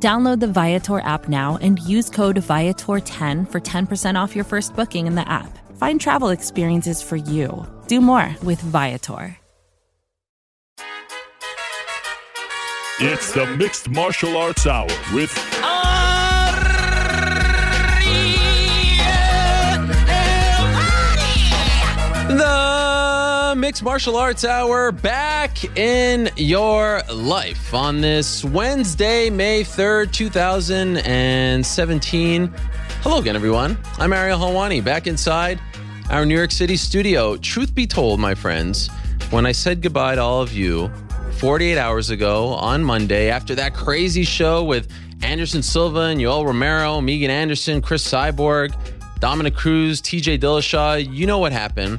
Download the Viator app now and use code Viator10 for 10% off your first booking in the app. Find travel experiences for you. Do more with Viator. It's the Mixed Martial Arts Hour with The Mixed Martial Arts Hour back in your life on this Wednesday, May 3rd, 2017. Hello again, everyone. I'm Ariel Helwani back inside our New York City studio. Truth be told, my friends, when I said goodbye to all of you 48 hours ago on Monday after that crazy show with Anderson Silva and Yoel Romero, Megan Anderson, Chris Cyborg, Dominick Cruz, TJ Dillashaw, you know what happened.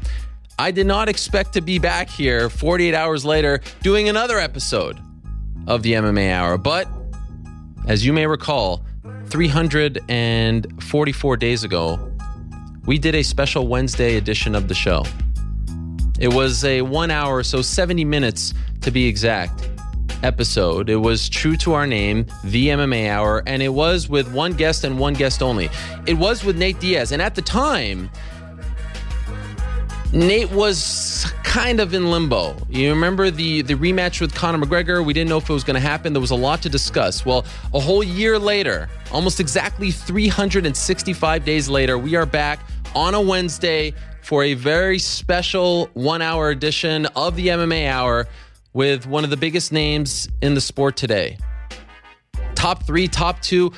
I did not expect to be back here 48 hours later doing another episode of the MMA Hour. But as you may recall, 344 days ago, we did a special Wednesday edition of the show. It was a one hour, so 70 minutes to be exact, episode. It was true to our name, The MMA Hour, and it was with one guest and one guest only. It was with Nate Diaz. And at the time, Nate was kind of in limbo. You remember the the rematch with Conor McGregor? We didn't know if it was going to happen. There was a lot to discuss. Well, a whole year later, almost exactly 365 days later, we are back on a Wednesday for a very special 1-hour edition of the MMA Hour with one of the biggest names in the sport today. Top 3, top 2,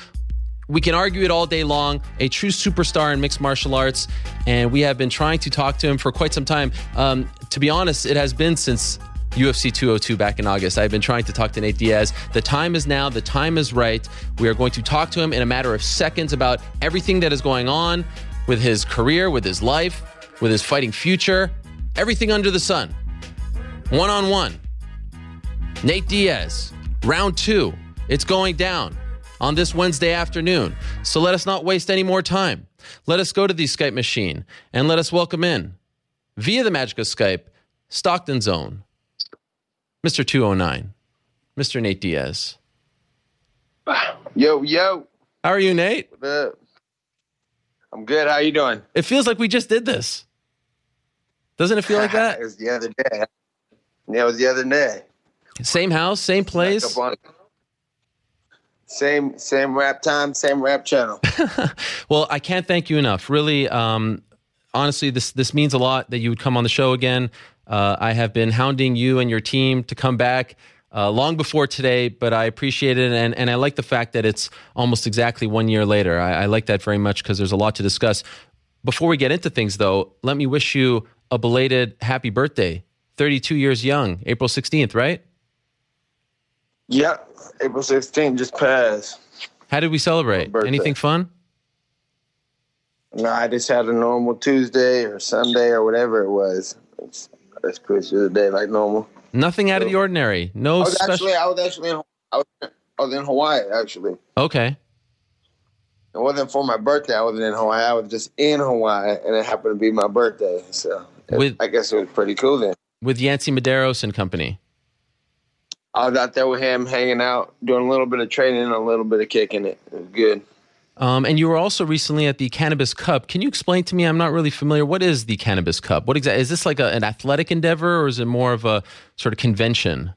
we can argue it all day long. A true superstar in mixed martial arts, and we have been trying to talk to him for quite some time. Um, to be honest, it has been since UFC 202 back in August. I've been trying to talk to Nate Diaz. The time is now. The time is right. We are going to talk to him in a matter of seconds about everything that is going on with his career, with his life, with his fighting future, everything under the sun. One on one. Nate Diaz, round two. It's going down on this Wednesday afternoon. So let us not waste any more time. Let us go to the Skype machine and let us welcome in, via the magic of Skype, Stockton Zone, Mr. 209, Mr. Nate Diaz. Yo, yo. How are you, Nate? What up? I'm good. How you doing? It feels like we just did this. Doesn't it feel like that? it was the other day. Yeah, it was the other day. Same house, same place. Same same rap time, same rap channel. well, I can't thank you enough. Really, um, honestly, this this means a lot that you would come on the show again. Uh, I have been hounding you and your team to come back uh, long before today, but I appreciate it, and and I like the fact that it's almost exactly one year later. I, I like that very much because there's a lot to discuss. Before we get into things, though, let me wish you a belated happy birthday. 32 years young, April 16th, right? Yep. April 16th just passed. How did we celebrate? Anything fun? No, I just had a normal Tuesday or Sunday or whatever it was. It's, that's pretty the day like normal. Nothing out of the ordinary. No I was special. actually I was actually in, I was, I was in Hawaii actually. okay. It wasn't for my birthday. I wasn't in Hawaii. I was just in Hawaii, and it happened to be my birthday. So it- With- I guess it was pretty cool then. With Yancy Medeiros and company. I was out there with him, hanging out, doing a little bit of training, and a little bit of kicking it. It was good. Um, and you were also recently at the Cannabis Cup. Can you explain to me? I'm not really familiar. What is the Cannabis Cup? What exactly is this like a, an athletic endeavor, or is it more of a sort of convention?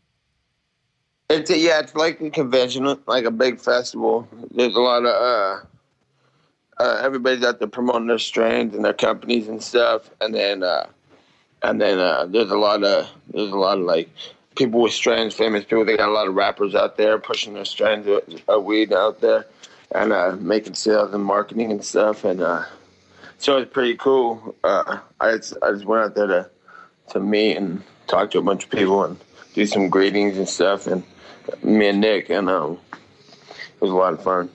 It's a, yeah, it's like a convention, like a big festival. There's a lot of uh, uh, everybody's out there promoting their strains and their companies and stuff, and then uh, and then uh, there's a lot of there's a lot of like people with strains, famous people. They got a lot of rappers out there pushing their strains of, weed out there and uh, making sales and marketing and stuff, and uh, so it's pretty cool. Uh, I just, I just went out there to to meet and talk to a bunch of people and do some greetings and stuff, and me and Nick, and um, it was a lot of fun.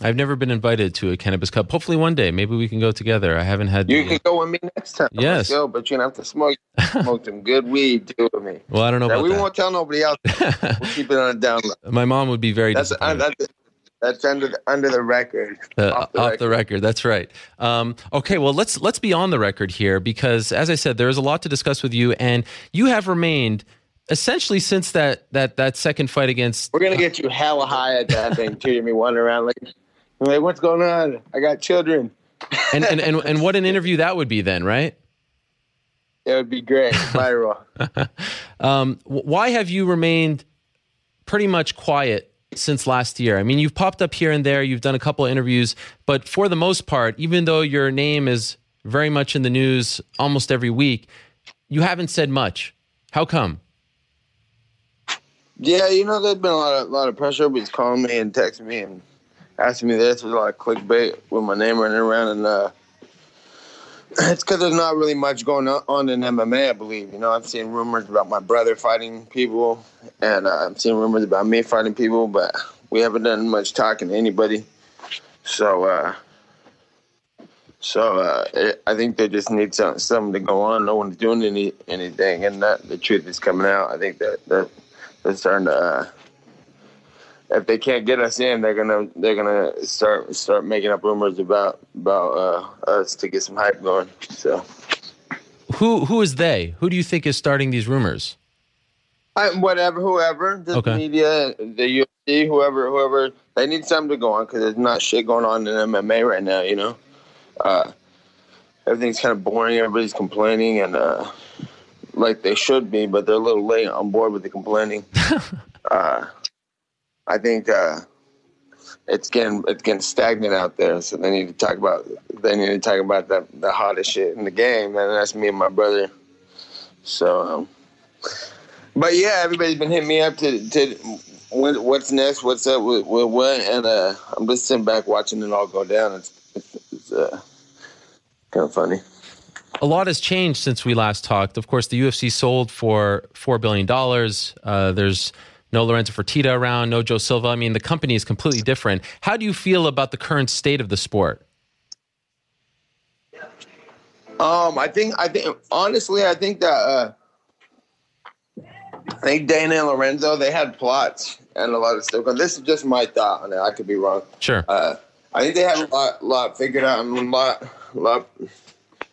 I've never been invited to a cannabis cup. Hopefully one day, maybe we can go together. I haven't had. You the- can go with me next time. Yes. Go, but you're gonna have to smoke smoke some good weed too with me. well, I don't know Now, we that. won't tell nobody else. we'll keep it on a down low. My mom would be very That's uh, disappointed. that's that's under the, under the record. Uh, off, the, record. That's right. Um, okay, well let's let's be on the record here because, as I said, there is a lot to discuss with you, and you have remained essentially since that that that second fight against. We're gonna get you hella high at that thing too. You me wandering around like, I'm like, what's going on? I got children. And and, and and what an interview that would be then, right? It would be great. Viral. Um, why have you remained pretty much quiet since last year? I mean, you've popped up here and there, you've done a couple of interviews, but for the most part, even though your name is very much in the news almost every week, you haven't said much. How come? Yeah, you know, there's been a lot of lot of pressure. Everybody's calling me and texting me and asking me this. Lot of clickbait with my name running around, and uh, it's because there's not really much going on in MMA. I believe. You know, I'm seeing rumors about my brother fighting people, and uh, I'm seeing rumors about me fighting people, but we haven't done much talking to anybody. So, uh, so uh, I think they just need some, something to go on. No one's doing any anything, and that the truth is coming out. I think that that they're starting to. If they can't get us in, they're gonna they're gonna start start making up rumors about about uh, us to get some hype going. So, Who who is they? Who do you think is starting these rumors? I, whatever, whoever, the Okay. media, the UFC, whoever, whoever, they need something to go on because there's not shit going on in MMA right now. You know, uh, everything's kind of boring. Everybody's complaining and uh, like they should be, but they're a little late on board with the complaining. uh, I think uh, it's getting it's getting stagnant out there. So they need to talk about they need to talk about the the hottest shit in the game, and that's me and my brother. So, um, but yeah, everybody's been hitting me up to to what, what's next, what's up with, with what, and uh, I'm just sitting back watching it all go down. It's it's, it's uh, kind of funny. A lot has changed since we last talked. Of course, the UFC sold for four billion dollars. Uh, there's no Lorenzo Fertitta around, no Joe Silva. I mean, the company is completely different. How do you feel about the current state of the sport? Um, I think I think honestly, I think that uh, I think Dana and Lorenzo they had plots and a lot of stuff. This is just my thought on it. I could be wrong. Sure. Uh, I think they had a lot, lot figured out and a lot, lot.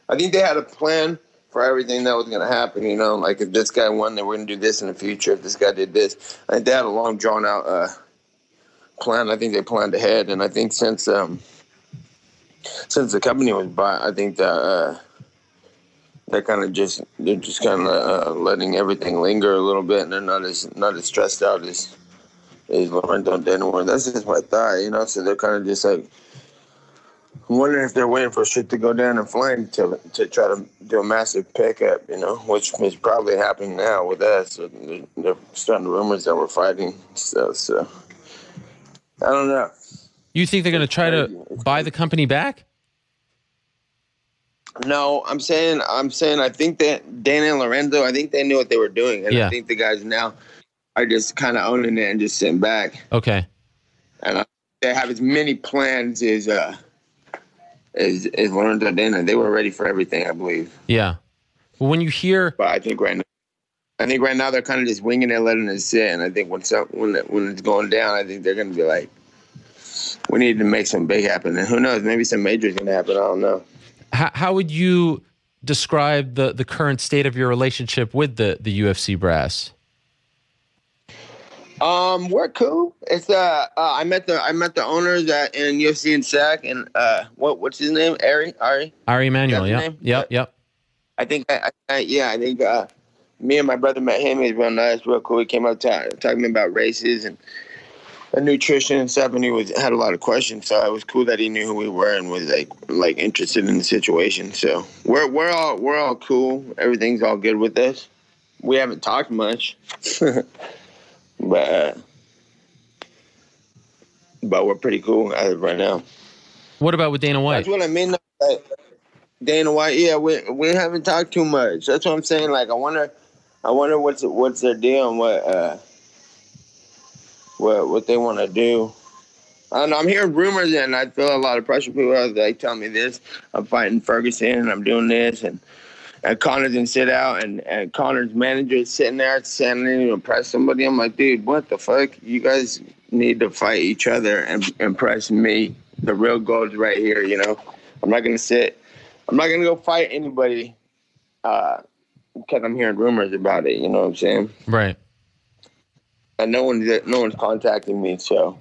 I think they had a plan for everything that was going to happen. You know, like if this guy won, they were going to do this in the future. If this guy did this, I think they had a long, drawn out uh, plan. I think they planned ahead, and I think since um, since the company was bought, I think that uh, they're kind of just they're just kind of uh, letting everything linger a little bit, and they're not as not as stressed out as is Lorenzo Dana were. That's just my thought, you know. So they're kind of just like, I'm wondering if they're waiting for shit to go down in flame to to try to do a massive pickup, you know, which is probably happening now with us. So they're, they're starting rumors that we're fighting stuff. So I don't know. You think they're going to try to buy the company back? No, I'm saying I'm saying I think that Dana and Lorenzo, I think they knew what they were doing, and Yeah. I think the guys now are just kind of owning it and just sitting back. Okay. and I, they have as many plans as uh as learned Lorenzo Dana. They were ready for everything, I believe. Yeah. Well, when you hear But I think right now, I think right now they're kind of just winging it, letting it sit. And I think when some, when it, when it's going down, I think they're going to be like, we need to make some big happen. And who knows? Maybe some major is going to happen. I don't know. how, how would you describe the the current state of your relationship with the the UFC brass? Um, we're cool. It's uh, uh I met the I met the owners at in UFC and SAC and uh, what what's his name? Ari Ari. Ari Emanuel. Yeah, Yep. Yep. Yep. I think I, I yeah, I think uh, me and my brother met him. He's real nice, real cool. He came up ta- talking to me about races and, and nutrition and stuff, and he was had a lot of questions. So it was cool that he knew who we were and was like like interested in the situation. So we're we're all we're all cool. Everything's all good with us. We haven't talked much, but uh, but we're pretty cool as right now. What about with Dana White? That's what I mean. Like, Dana White, yeah, we we haven't talked too much. That's what I'm saying. Like, I wonder, I wonder what's what's their deal and what uh, what what they want to do. And I'm hearing rumors, and I feel a lot of pressure. People are like telling me this. I'm fighting Ferguson, and I'm doing this, and and Conor didn't sit out, and, and Conor's manager is sitting there need to impress somebody. I'm like, dude, what the fuck? You guys need to fight each other and impress me. The real goal is right here, you know. I'm not gonna sit. I'm not gonna go fight anybody uh, because I'm hearing rumors about it. You know what I'm saying? Right. And no one's no one's contacting me, so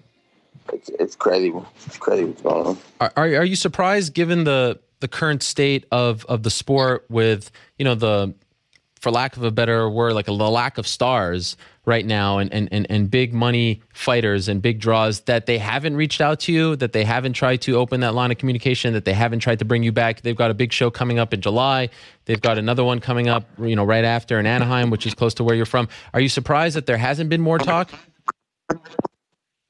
it's it's crazy. It's crazy what's going on. Are, are are you surprised given the the current state of of the sport with you know the for lack of a better word like a the lack of stars right now and, and and and big money fighters and big draws that they haven't reached out to you that they haven't tried to open that line of communication that they haven't tried to bring you back. They've got a big show coming up in July. They've got another one coming up you know right after in Anaheim which is close to where you're from. Are you surprised that there hasn't been more talk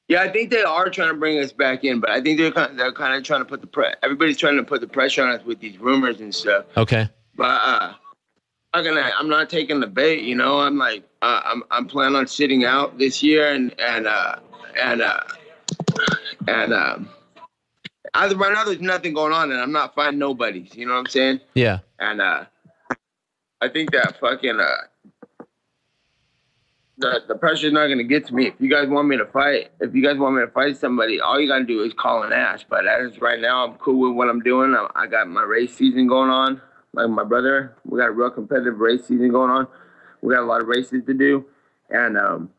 Yeah, I think they are trying to bring us back in, but I think they're kind of, they're kind of trying to put the pre- everybody's trying to put the pressure on us with these rumors and stuff. okay But uh, I'm not gonna. I'm not taking the bait. You know, I'm like, uh, I'm I'm planning on sitting out this year and and uh, and uh, and um, right now there's nothing going on and I'm not finding nobody's. You know what I'm saying? yeah And uh, I think that fucking uh, the the pressure's not gonna get to me. If you guys want me to fight, if you guys want me to fight somebody, all you gotta do is call and ask. But as right now, I'm cool with what I'm doing. I, I got my race season going on. Like my brother, we got a real competitive race season going on. We got a lot of races to do, and um,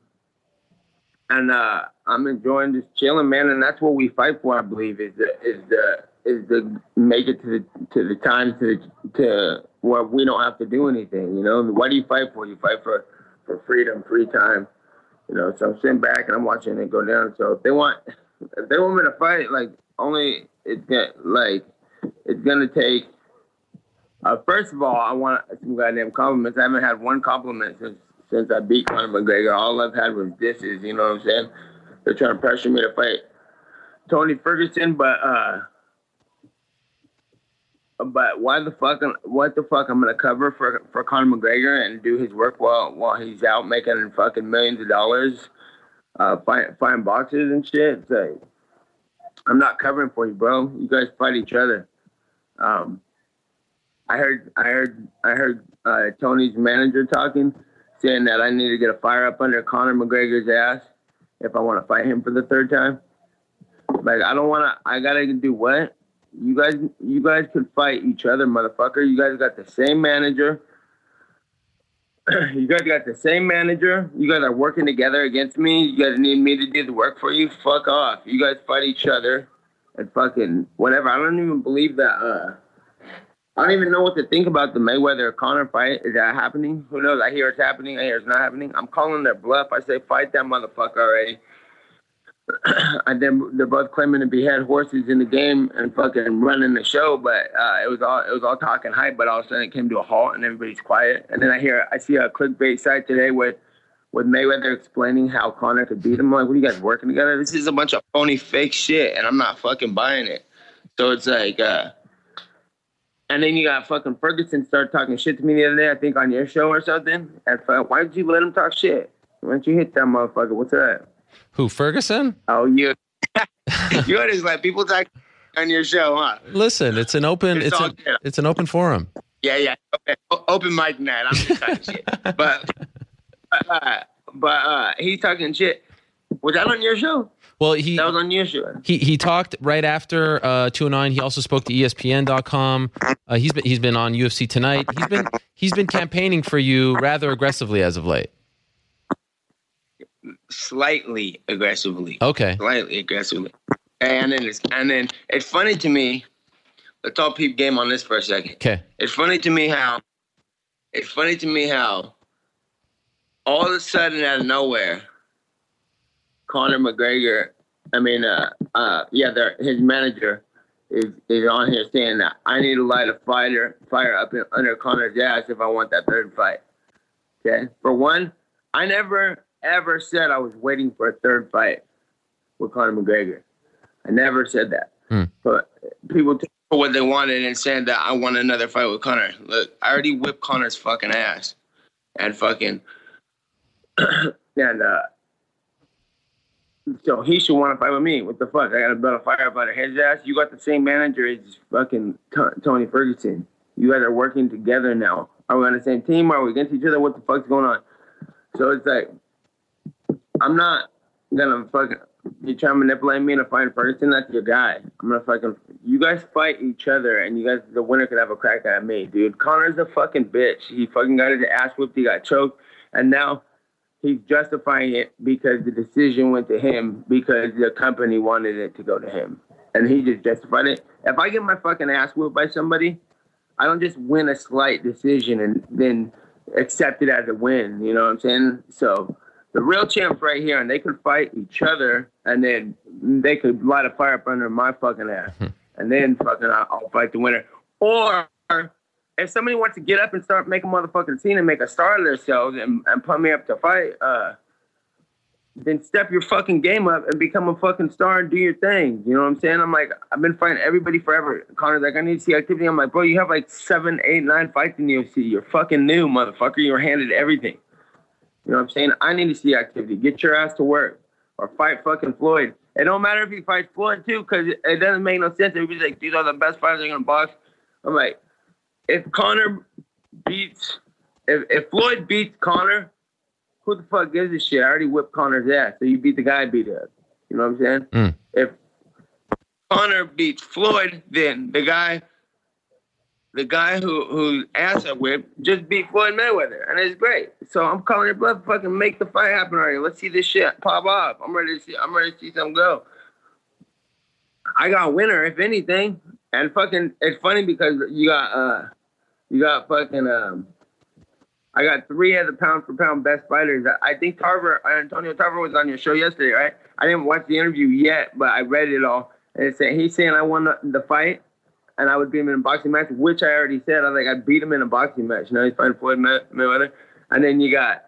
and uh, I'm enjoying just chilling, man. And that's what we fight for, I believe, is the is the is to make it to the to the time to to where we don't have to do anything. You know, what do you fight for? You fight for for freedom, free time. You know, so I'm sitting back and I'm watching it go down. So if they want, if they want me to fight, like only it's gonna like it's gonna take. Uh, first of all, I want some goddamn compliments. I haven't had one compliment since since I beat Conor McGregor. All I've had was disses. You know what I'm saying? They're trying to pressure me to fight Tony Ferguson, but uh, but why the fuck? What the fuck? I'm gonna cover for for Conor McGregor and do his work while while he's out making fucking millions of dollars, uh, fight fighting boxers and shit. Like, I'm not covering for you, bro. You guys fight each other. Um, I heard I heard I heard uh, Tony's manager talking, saying that I need to get a fire up under Conor McGregor's ass if I want to fight him for the third time. Like I don't want to. I gotta do what? You guys, you guys could fight each other, motherfucker. You guys got the same manager. you guys got the same manager. You guys are working together against me. You guys need me to do the work for you. Fuck off. You guys fight each other and fucking whatever. I don't even believe that. Uh, I don't even know what to think about the Mayweather Conor fight. Is that happening? Who knows? I hear it's happening. I hear it's not happening. I'm calling their bluff. I say fight that motherfucker already. and then they're both claiming to be head horses in the game and fucking running the show, but uh, it was all it was all talking hype. But all of a sudden it came to a halt and everybody's quiet. And then I hear I see a clickbait site today with with Mayweather explaining how Conor could beat him. I'm like, what are you guys working together? This is a bunch of phony fake shit, and I'm not fucking buying it. So it's like, uh, and then you got fucking Ferguson start talking shit to me the other day. I think on your show or something. And fuck, why did you let him talk shit? Why don't you hit that motherfucker? What's that? Who Ferguson Oh, you. you always let people talk on your show, huh? listen it's an open It's it's all a, good. it's an open forum Yeah, yeah. Okay. Open mic night. I'm just talking shit. But, uh, but uh, he's talking shit. Was that on your show? well he That was on your show. He he talked right after uh, 209. He also spoke to ESPN.com. Uh, he's been he's been on UFC tonight. He's been he's been campaigning for you rather aggressively as of late. Slightly aggressively. Okay. Slightly aggressively. And then it's and then it's funny to me. Let's all peep game on this for a second. Okay. It's funny to me how it's funny to me how all of a sudden out of nowhere, Conor McGregor, I mean, uh, uh, yeah, their- his manager is is on here saying that I need to light a fighter fire up in, under Conor's ass if I want that third fight. Okay, for one, I never ever said I was waiting for a third fight with Conor McGregor. I never said that. Hmm. But people took what they wanted and said that I want another fight with Conor. Look, I already whipped Conor's fucking ass, and fucking and uh, so he should want to fight with me. What the fuck? I got a fire up out his ass. You got the same manager as fucking T- Tony Ferguson. You guys are working together now. Are we on the same team? Are we against each other? What the fuck's going on? So it's like, I'm not gonna fucking you try to manipulate me into fighting Ferguson. That's your guy. I'm gonna fucking. You guys fight each other, and you guys, the winner could have a crack at me, dude. Conor's a fucking bitch. He fucking got his ass whipped. He got choked, and now he's justifying it because the decision went to him because the company wanted it to go to him, and he just justified it. If I get my fucking ass whipped by somebody, I don't just win a slight decision and then accept it as a win. You know what I'm saying? So the real champs right here, and they could fight each other, and then they could light a fire up under my fucking ass, and then fucking I'll, fight the winner. Or if somebody wants to get up and start making motherfucking scene and make a star of themselves and, and put me up to fight, uh, then step your fucking game up and become a fucking star and do your thing. You know what I'm saying? I'm like, I've been fighting everybody forever. Conor's like, I need to see activity. I'm like, bro, you have like seven, eight, nine fights in the UFC. You're fucking new, motherfucker. You're handed everything. You know what I'm saying? I need to see activity. Get your ass to work or fight fucking Floyd. It don't matter if he fights Floyd too, because it doesn't make no sense. Everybody's like, these are the best fighters are gonna box. I'm like, if Conor beats, if, if Floyd beats Conor, who the fuck gives a shit? I already whipped Conor's ass, so you beat the guy I beat up. You know what I'm saying? Mm. If Conor beats Floyd, then the guy, the guy who who ass I whipped just beat Floyd Mayweather, and it's great. So I'm calling it bluff. Fucking make the fight happen already. Let's see this shit pop off. I'm ready to see. I'm ready to see something go. I got winner, if anything, and fucking. It's funny because you got uh, you got fucking um. I got three of the pound for pound best fighters. I think Tarver, Antonio Tarver was on your show yesterday, right? I didn't watch the interview yet, but I read it all. And he's saying I won the, the fight, and I would beat him in a boxing match, which I already said. I was like, I beat him in a boxing match. Now he's fighting Floyd May- Mayweather. And then you got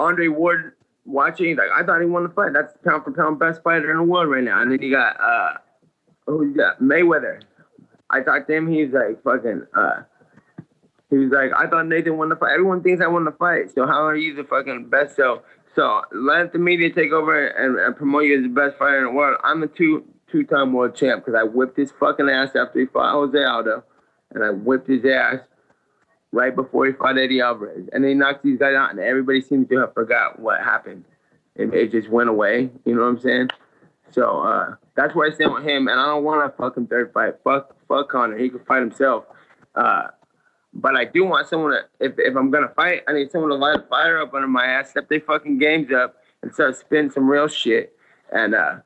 Andre Ward watching. He's like, I thought he won the fight. That's pound for pound best fighter in the world right now. And then you got uh, who you got? Mayweather. I talked to him. He's like fucking. uh He was like, I thought Nathan won the fight. Everyone thinks I won the fight. So how are you the fucking best? So so let the media take over and, and promote you as the best fighter in the world. I'm the two two time world champ because I whipped his fucking ass after he fought Jose Aldo, and I whipped his ass right before he fought Eddie Alvarez, and then he knocked these guys out, and everybody seems to have forgot what happened. It, it just went away. You know what I'm saying? So uh, that's where I stand with him, and I don't want a fucking third fight. Fuck, fuck Conor. He can fight himself. Uh, but I do want someone to, if, if I'm gonna fight, I need someone to light a fire up under my ass, step their fucking games up, and start spitting some real shit, and uh,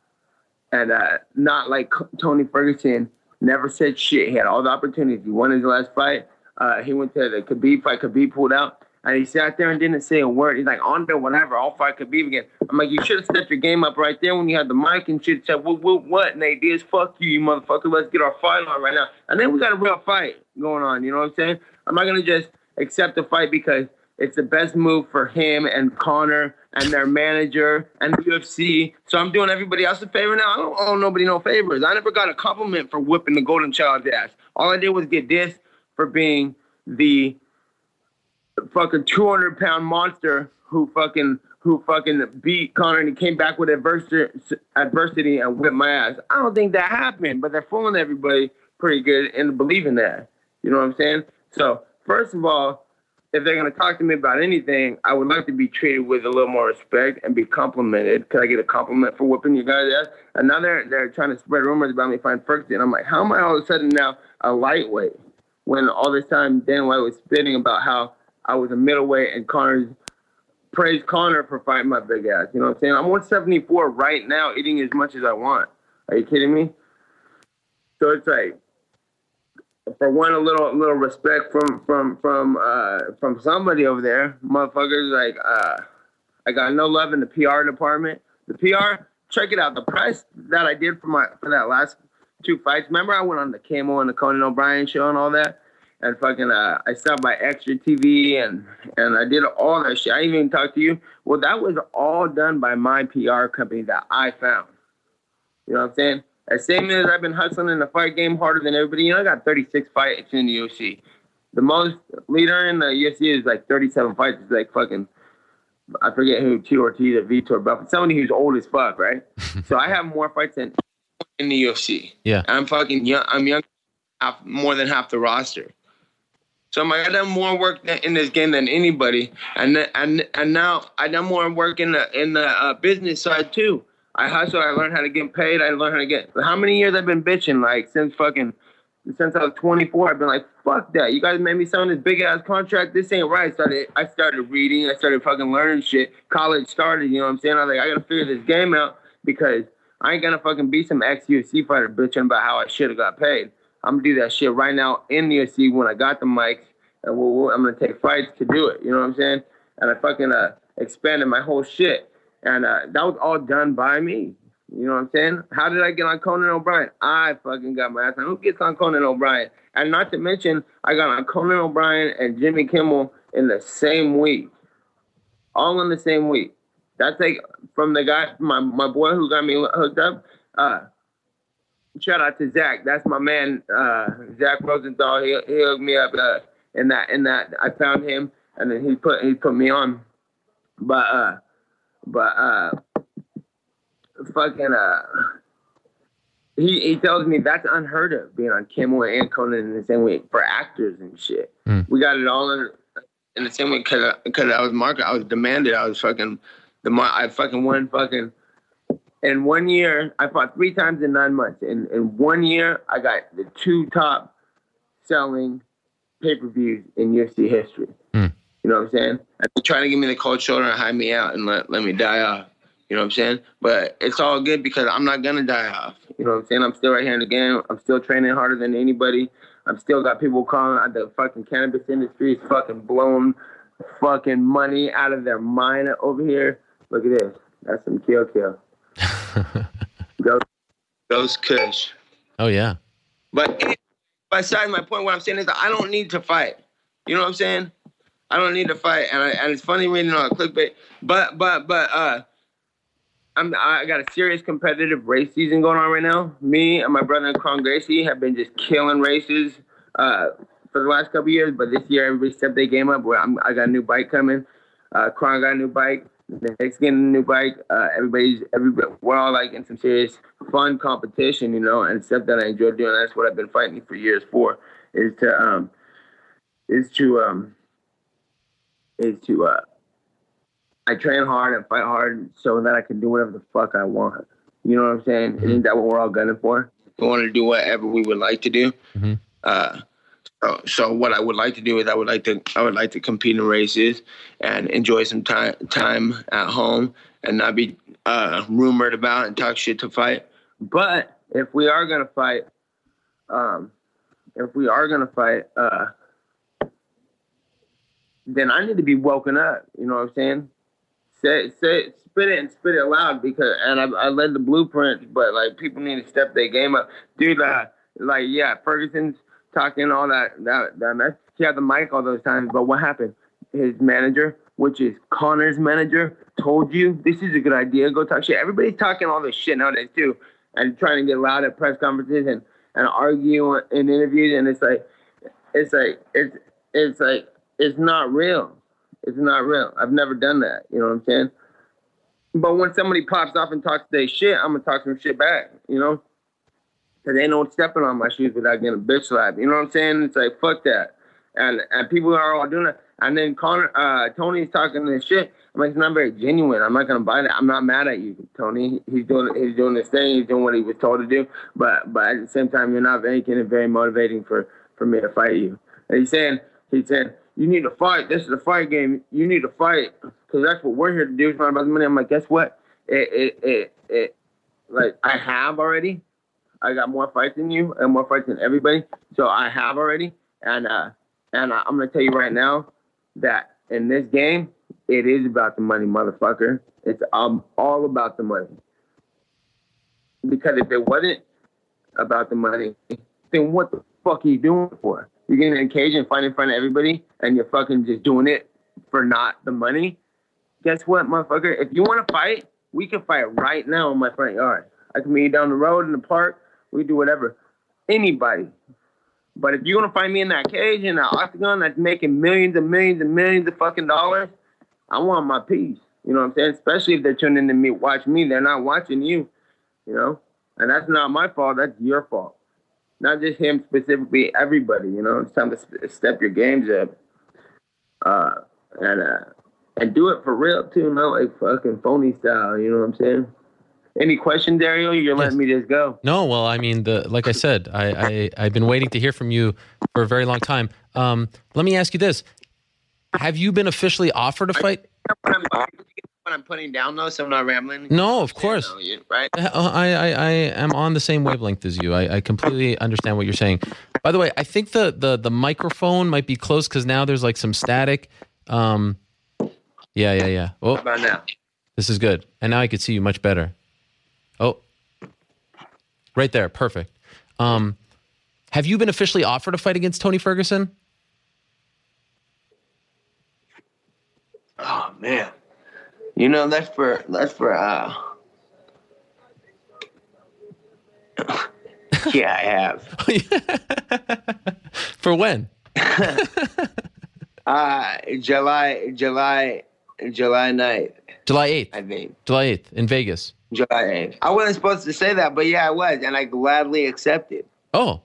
and uh, not like Tony Ferguson never said shit. He had all the opportunities. He won his last fight. Uh, he went to the Khabib fight. Khabib pulled out, and he sat there and didn't say a word. He's like, on Andre, whatever, I'll fight Khabib again. I'm like, you should have stepped your game up right there when you had the mic and shit. Said, what, what, what? And they did, fuck you, you motherfucker. Let's get our fight on right now. And then we got a real fight going on. You know what I'm saying? I'm not gonna just accept the fight because it's the best move for him and Conor and their manager and the UFC. So I'm doing everybody else a favor now. I don't owe nobody no favors. I never got a compliment for whipping the Golden Child's ass. All I did was get this for being the fucking 200 pound monster who fucking who fucking beat Conor and he came back with adversity, adversity and whipped my ass. I don't think that happened, but they're fooling everybody pretty good into believing that. You know what I'm saying? So first of all, if they're gonna talk to me about anything, I would like to be treated with a little more respect and be complimented. Could I get a compliment for whooping you guys' ass? And now they're they're trying to spread rumors about me fighting Ferguson. I'm like, how am I all of a sudden now a lightweight when all this time Dan White was spitting about how I was a middleweight and Conor's praised Conor for fighting my big ass. You know what I'm saying? I'm 174 right now, eating as much as I want. Are you kidding me? So it's like for one, a little little respect from from from uh, from somebody over there, motherfuckers. Like uh, I got no love in the PR department. The PR, check it out. The price that I did for my for that last two fights. Remember, I went on the Kimmel and the Conan O'Brien show and all that, and fucking uh, I stopped by Extra TV and and I did all that shit. I even talked to you. Well, that was all done by my PR company that I found. You know what I'm saying? As same as I've been hustling in the fight game harder than everybody. You know, I got 36 fights in the UFC. The most leader in the UFC is like 37 fights. It's like fucking I forget who Tito Ortiz or Vitor, but somebody who's old as fuck, right? so I have more fights than in the UFC. Yeah. I'm fucking young. I'm young, half, more than half the roster. So I'm like, I done more work in this game than anybody, and and and now I done more work in the in the uh, business side too. I hustle. I learned how to get paid. I learned how to get. How many years I've been bitching like since fucking since I was 24. I've been like, fuck that. You guys made me sign this big ass contract. This ain't right. I started I started reading. I started fucking learning shit. College started. You know what I'm saying? I was like, I gotta figure this game out because I ain't gonna fucking be some ex UFC fighter bitching about how I should have got paid. I'm gonna do that shit right now in the UFC when I got the mics, and we'll, we'll, I'm gonna take fights to do it. You know what I'm saying? And I fucking uh, expanded my whole shit, and uh, that was all done by me. You know what I'm saying? How did I get on Conan O'Brien? I fucking got my ass on. Who gets on Conan O'Brien? And not to mention, I got on Conan O'Brien and Jimmy Kimmel in the same week, all in the same week. That's like from the guy, my my boy who got me hooked up. Uh, shout out to Zach. That's my man, uh, Zach Rosenthal. He, he hooked me up uh, in that in that. I found him, and then he put he put me on. But uh, but uh, fucking uh, he he tells me that's unheard of being on Kimmel and Conan in the same week for actors and shit. Mm. We got it all in in the same week because because I was market. I was demanded. I was fucking the mar- I fucking won fucking in one year, I fought three times in nine months. In in one year, I got the two top selling pay per views in UFC history. Mm. You know what I'm saying? And they're trying to give me the cold shoulder and hide me out and let, let me die off. You know what I'm saying? But it's all good because I'm not gonna die off. You know what I'm saying? I'm still right here in the game. I'm still training harder than anybody. I'm still got people calling out the fucking cannabis industry is fucking blowing fucking money out of their mind over here. Look at this. That's some kill kill. Ghost, Ghost Kush. Oh yeah. But besides my point, what I'm saying is that I don't need to fight. You know what I'm saying? I don't need to fight, and, I, and it's funny reading on a clickbait. But but but uh, I'm I got a serious competitive race season going on right now. Me and my brother Kron Gracie have been just killing races uh, for the last couple years. But this year, everybody stepped their game up. Where I'm, I got a new bike coming. Uh, got a new bike. The next getting a new bike. Uh, everybody's everybody. We're all like in some serious fun competition, you know, and stuff that I enjoy doing. That's what I've been fighting for years for. Is to um, is to um, is to uh, I train hard and fight hard so that I can do whatever the fuck I want. You know what I'm saying? Isn't that what we're all gunning for? We want to do whatever we would like to do. Mhm. Uh, so, so what I would like to do is I would like to I would like to compete in races and enjoy some time time at home and not be uh, rumored about and talk shit to fight. But if we are gonna fight, um, if we are gonna fight, uh, then I need to be woken up. You know what I'm saying? Say, say, spit it and spit it loud because, and I, I led the blueprint, but like people need to step their game up, dude. Uh, like, yeah, Ferguson's talking all that, that, that mess. He had the mic all those times, but what happened? His manager, which is Conor's manager, told you this is a good idea. Go talk shit. Everybody's talking all this shit nowadays too, and trying to get loud at press conferences and and argue in interviews, and it's like, it's like, it's it's like it's not real. It's not real. I've never done that. You know what I'm saying? But when somebody pops off and talks their shit, I'm gonna talk some shit back. You know? Cause ain't no stepping on my shoes without getting a bitch slap. You know what I'm saying? It's like fuck that. And and people are all doing that. And then Conor, uh, Tony's talking this shit. I'm like, it's not very genuine. I'm not gonna buy that. I'm not mad at you, Tony. He's doing he's doing this thing. He's doing what he was told to do. But but at the same time, you're not making it very motivating for for me to fight you. And he's saying he's saying you need to fight. This is a fight game. You need to fight because that's what we're here to do. It's not about the money. I'm like, guess what? It it it, it like I have already. I got more fights than you and more fights than everybody. So I have already, and uh, and I'm gonna tell you right now that in this game, it is about the money, motherfucker. It's um, all about the money. Because if it wasn't about the money, then what the fuck are you doing for? You're getting in a cage and fighting in front of everybody, and you're fucking just doing it for not the money. Guess what, motherfucker? If you want to fight, we can fight right now in my front yard. I can meet you down the road in the park. We do whatever. Anybody. But if you're gonna find me in that cage in that octagon that's making millions and millions and millions of fucking dollars, I want my piece. You know what I'm saying? Especially if they're tuning in to me, watch me. They're not watching you. You know, and that's not my fault. That's your fault. Not just him specifically. Everybody. You know, it's time to step your games up. Uh, and uh, and do it for real too, not like fucking phony style. You know what I'm saying? Any questions, Dario? You're letting me just go. No, well, I mean, the like I said, I, I I've been waiting to hear from you for a very long time. Um, let me ask you this: Have you been officially offered a fight? I'm, what I'm putting down though, so I'm not rambling. No, of course. You- right? Uh, I, I, I am on the same wavelength as you. I, I completely understand what you're saying. By the way, I think the the, the microphone might be close because now there's like some static. Um, yeah, yeah, yeah. How Oh, about now? this is good. And now I can see you much better. Oh, right there. Perfect. Um, have you been officially offered a fight against Tony Ferguson? Oh man. You know that's for that's for uh. yeah, I have. For when? Uh July July July 9th, July 8th. I think. July 8th in Vegas. July 8th. I wasn't supposed to say that, but yeah, I was, and I gladly accepted. Oh,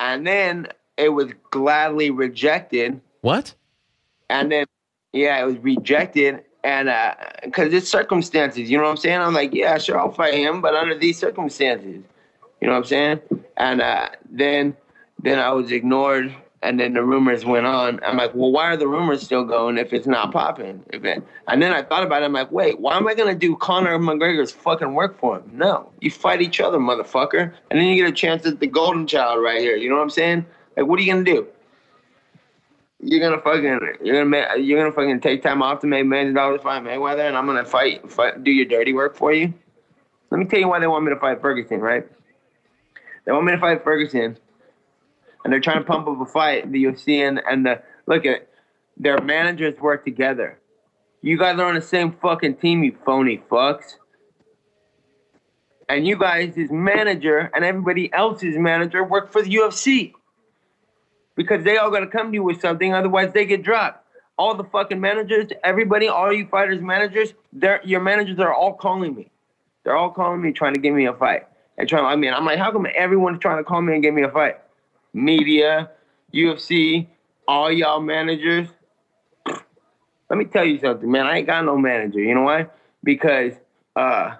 And then it was gladly rejected. what? And then, yeah, it was rejected. And because it's circumstances, you know what I'm saying? I'm like, yeah, sure, I'll fight him, but under these circumstances, you know what I'm saying? And uh, then, then I was ignored, and then the rumors went on. I'm like, well, why are the rumors still going if it's not popping? If it, and then I thought about it. I'm like, wait, why am I gonna do Conor McGregor's fucking work for him? No, you fight each other, motherfucker, and then you get a chance at the golden child right here. You know what I'm saying? Like, what are you gonna do? You're gonna fucking you're gonna you're gonna fucking take time off to make millions of dollars fight Mayweather, and I'm gonna fight, fight do your dirty work for you. Let me tell you why they want me to fight Ferguson, right? They want me to fight Ferguson, and they're trying to pump up a fight. The UFC and and the look at their managers work together. You guys are on the same fucking team, you phony fucks. And you guys, his manager and everybody else's manager work for the UFC because they all gotta come to you with something, otherwise they get dropped. All the fucking managers, everybody, all you fighters managers, your managers are all calling me. They're all calling me trying to give me a fight. And trying I mean, I'm like, how come everyone's trying to call me and give me a fight? Media, UFC, all y'all managers. Let me tell you something, man. I ain't got no manager. You know why? Because uh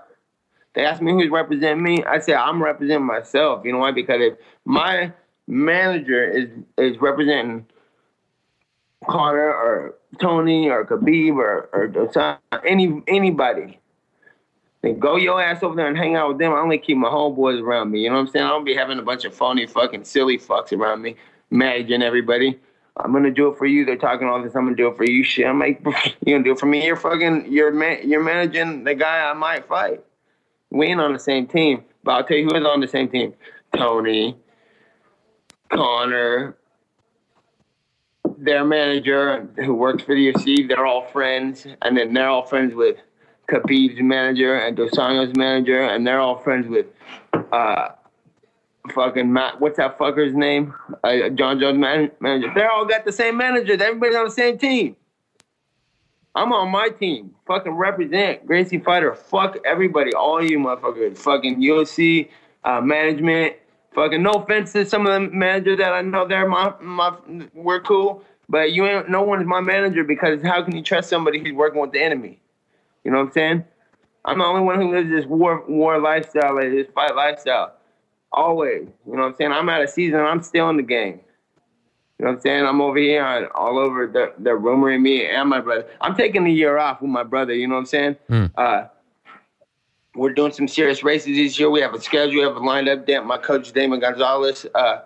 they asked me who's representing me. I said I'm representing myself. You know why? Because if my manager is is representing Carter or Tony or Khabib or or any anybody, then go your ass over there and hang out with them. I only keep my homeboys around me. You know what I'm saying? I don't be having a bunch of phony fucking silly fucks around me, managing everybody. I'm gonna do it for you. They're talking all this. I'm gonna do it for you. Shit, I'm like, you gonna do it for me? You're fucking, you're man, you're managing the guy I might fight. We ain't on the same team, but I'll tell you who is on the same team: Tony, Conor, their manager who works for the UFC. They're all friends, and then they're all friends with Khabib's manager and Dos manager, and they're all friends with uh, fucking Matt. What's that fucker's name? Uh, Jon Jones' man, manager. They're all got the same managers. Everybody's on the same team. I'm on my team. Fucking represent Gracie Fighter. Fuck everybody, all you motherfuckers. Fucking UFC uh, management. Fucking no offense to some of the managers that I know they're my my we're cool, but you ain't no one is my manager because how can you trust somebody who's working with the enemy? You know what I'm saying? I'm the only one who lives this war war lifestyle, like this fight lifestyle. Always. You know what I'm saying? I'm out of season. I'm still in the game. You know what I'm saying? I'm over here on, all over. They're, they're rumoring me and my brother. I'm taking a year off with my brother. You know what I'm saying? Hmm. Uh, we're doing some serious races this year. We have a schedule. We have a lined up. My coach, Damon Gonzalez, uh,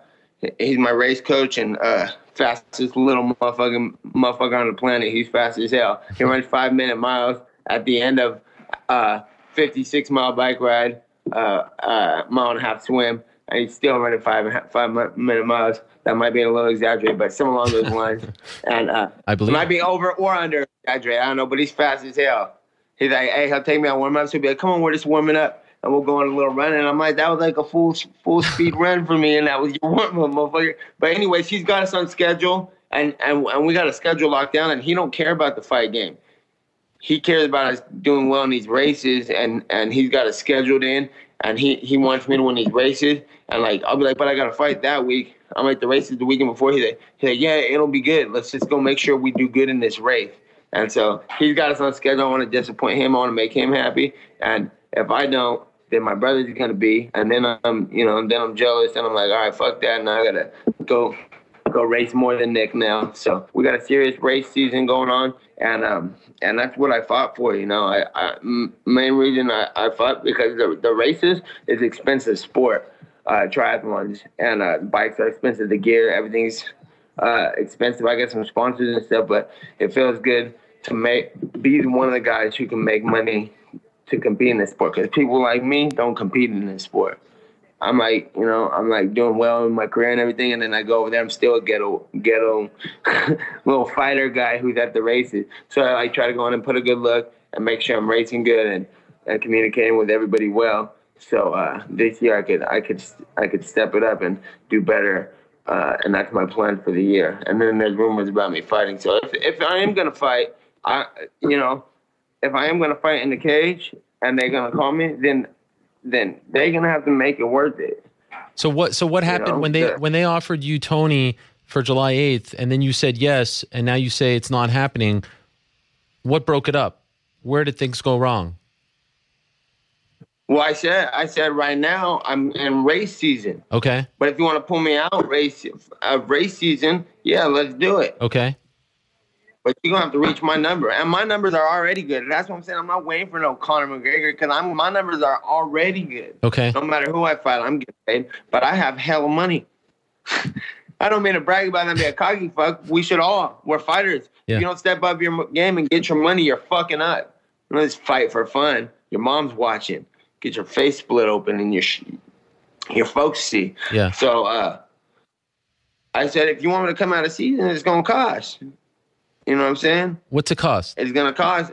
he's my race coach and uh, fastest little motherfucking motherfucker on the planet. He's fast as hell. He runs five minute miles at the end of uh, 56 mile bike ride, uh, uh, mile and a half swim, and he's still running five and a half, five mi- minute miles. That might be a little exaggerated, but some along those lines. And uh, I believe it might be over or under exaggerated. I don't know, but he's fast as hell. He's like, hey, he'll take me out warm up. So he'll be like, come on, we're just warming up. And we'll go on a little run. And I'm like, that was like a full full speed run for me. And that was your warm up, motherfucker. But anyways, he's got us on schedule. and and and we got a schedule locked down, and he don't care about the fight game. He cares about us doing well in these races, and and he's got it scheduled in, and he he wants me to win these races, and like I'll be like, but I got to fight that week. I'm like the races the weekend before. He's like, he's like, yeah, it'll be good. Let's just go make sure we do good in this race. And so he's got us on schedule. I want to disappoint him. I want to make him happy. And if I don't, then my brother's gonna be. And then I'm, you know, then I'm jealous. And I'm like, all right, fuck that. Now I gotta go go race more than Nick now. So we got a serious race season going on, and um, and that's what I fought for. You know, I, main reason I, I fought because the the races is expensive sport, uh, triathlons and uh, bikes are expensive. The gear, everything's uh, expensive. I get some sponsors and stuff, but it feels good to make be one of the guys who can make money to compete in this sport. Because people like me don't compete in this sport. I'm like, you know, I'm like doing well in my career and everything, and then I go over there. I'm still a ghetto, ghetto little fighter guy who's at the races. So I like try to go in and put a good look and make sure I'm racing good and, and communicating with everybody well. So uh, this year I could, I could, I could step it up and do better. Uh, and that's my plan for the year. And then there's rumors about me fighting. So if, if I am gonna fight, I, you know, if I am gonna fight in the cage and they're gonna call me, then then they're gonna have to make it worth it. So what? So what happened know, when they the- when they offered you Tony for July eighth, and then you said yes, and now you say it's not happening? What broke it up? Where did things go wrong? Well, I said I said right now I'm in race season. Okay, But if you want to pull me out race uh, race season, yeah, let's do it. okay, But you're gonna have to reach my number, and my numbers are already good. That's what I'm saying. I'm not waiting for no Conor McGregor because I'm my numbers are already good. okay. No matter who I fight, I'm getting paid. But I have hella money. I don't mean to brag about that and be a cocky fuck. We should all. We're fighters. Yeah. If you don't step up your game and get your money, you're fucking up. Let's fight for fun. Your mom's watching. Get your face split open and your your folks see. Yeah. So uh, I said, if you want me to come out of season, it's gonna cost. You know what I'm saying? What's it cost? It's gonna cost.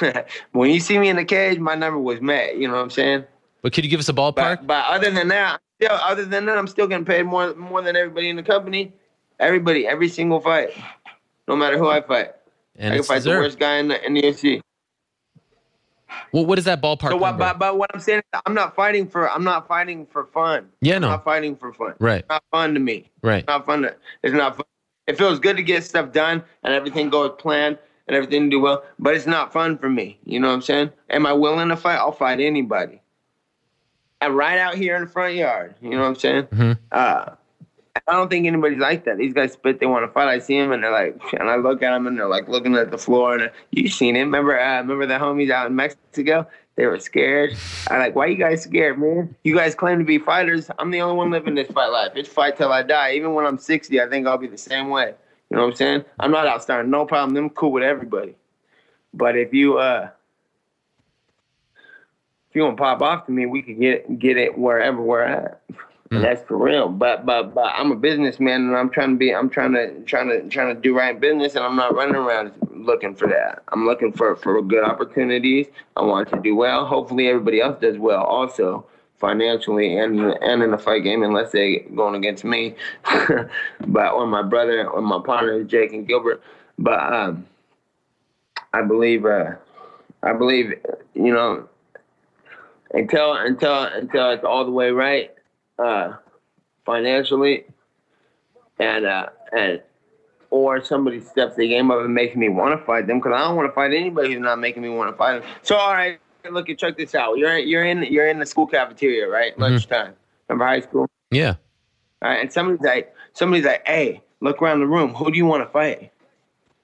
when you see me in the cage, my number was met. You know what I'm saying? But could you give us a ballpark? But, but other than that, still, other than that, I'm still getting paid more more than everybody in the company. Everybody, every single fight, no matter who I fight. and I can fight the worst guy in the, in the UFC. Well, what is that ballpark So what? But, but what I'm saying, is I'm not fighting for. I'm not fighting for fun. Yeah, I'm no. not fighting for fun. Right. It's not fun to me. right. It's not fun. To, it's not fun. It feels good to get stuff done and everything goes planned and everything do well, but it's not fun for me. You know what I'm saying? Am I willing to fight? I'll fight anybody. And right out here in the front yard. You know what I'm saying? Mhm. Uh, I don't think anybody's like that. These guys spit. They want to fight. I see them and they're like, and I look at them and they're like looking at the floor. And you seen it? Remember? Uh, remember the homies out in Mexico? They were scared. I like, why you guys scared, man? You guys claim to be fighters. I'm the only one living this fight life. It's fight till I die. Even when I'm 60, I think I'll be the same way. You know what I'm saying? I'm not out starting no problem. I'm cool with everybody. But if you uh if you want to pop off to me, we could get get it wherever we're at. And that's for real. But but but I'm a businessman and I'm trying to be I'm trying to trying to trying to do right business and I'm not running around looking for that. I'm looking for for good opportunities. I want to do well. Hopefully everybody else does well also financially and and in the fight game unless they going against me. but or my brother or my partner Jake and Gilbert. But um I believe uh I believe you know until until until it's all the way right uh, financially, and uh, and or somebody steps the game up and makes me want to fight them because I don't want to fight anybody who's not making me want to fight them. So all right, look at check this out. You're you're in you're in the school cafeteria, right? Lunchtime. Remember high school? Yeah. All right, and somebody's like somebody's like, hey, look around the room. Who do you want to fight?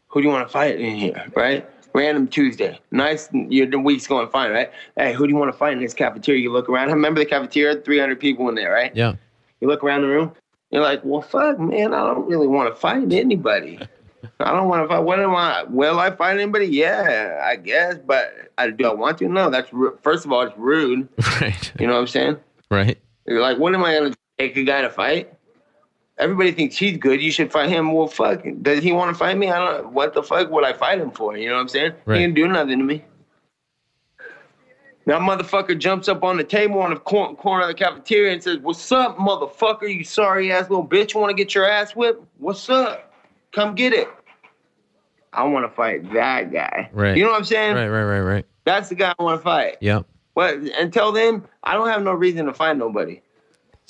Who do you want to fight in here? Right? Random Tuesday. Nice. Your the week's going fine, right? Hey, who do you want to fight in this cafeteria? You look around. I Remember the cafeteria? 300 people in there, right? Yeah. You look around the room. You're like, well, fuck, man. I don't really want to fight anybody. I don't want to fight. What am I? Will I fight anybody? Yeah, I guess. But I, do I want to? No. That's first of all, it's rude. Right. You know what I'm saying? Right. You're like, what am I gonna take a guy to fight? Everybody thinks he's good. You should fight him. Well, fuck. Does he want to fight me? I don't. Know. What the fuck would I fight him for? You know what I'm saying? Right. He didn't do nothing to me. That motherfucker jumps up on the table on the cor- corner of the cafeteria and says, What's up, motherfucker? You sorry ass little bitch. You want to get your ass whipped? What's up? Come get it. I want to fight that guy. Right. You know what I'm saying? Right, right, right, right. That's the guy I want to fight. Yep. But until then, I don't have no reason to fight nobody.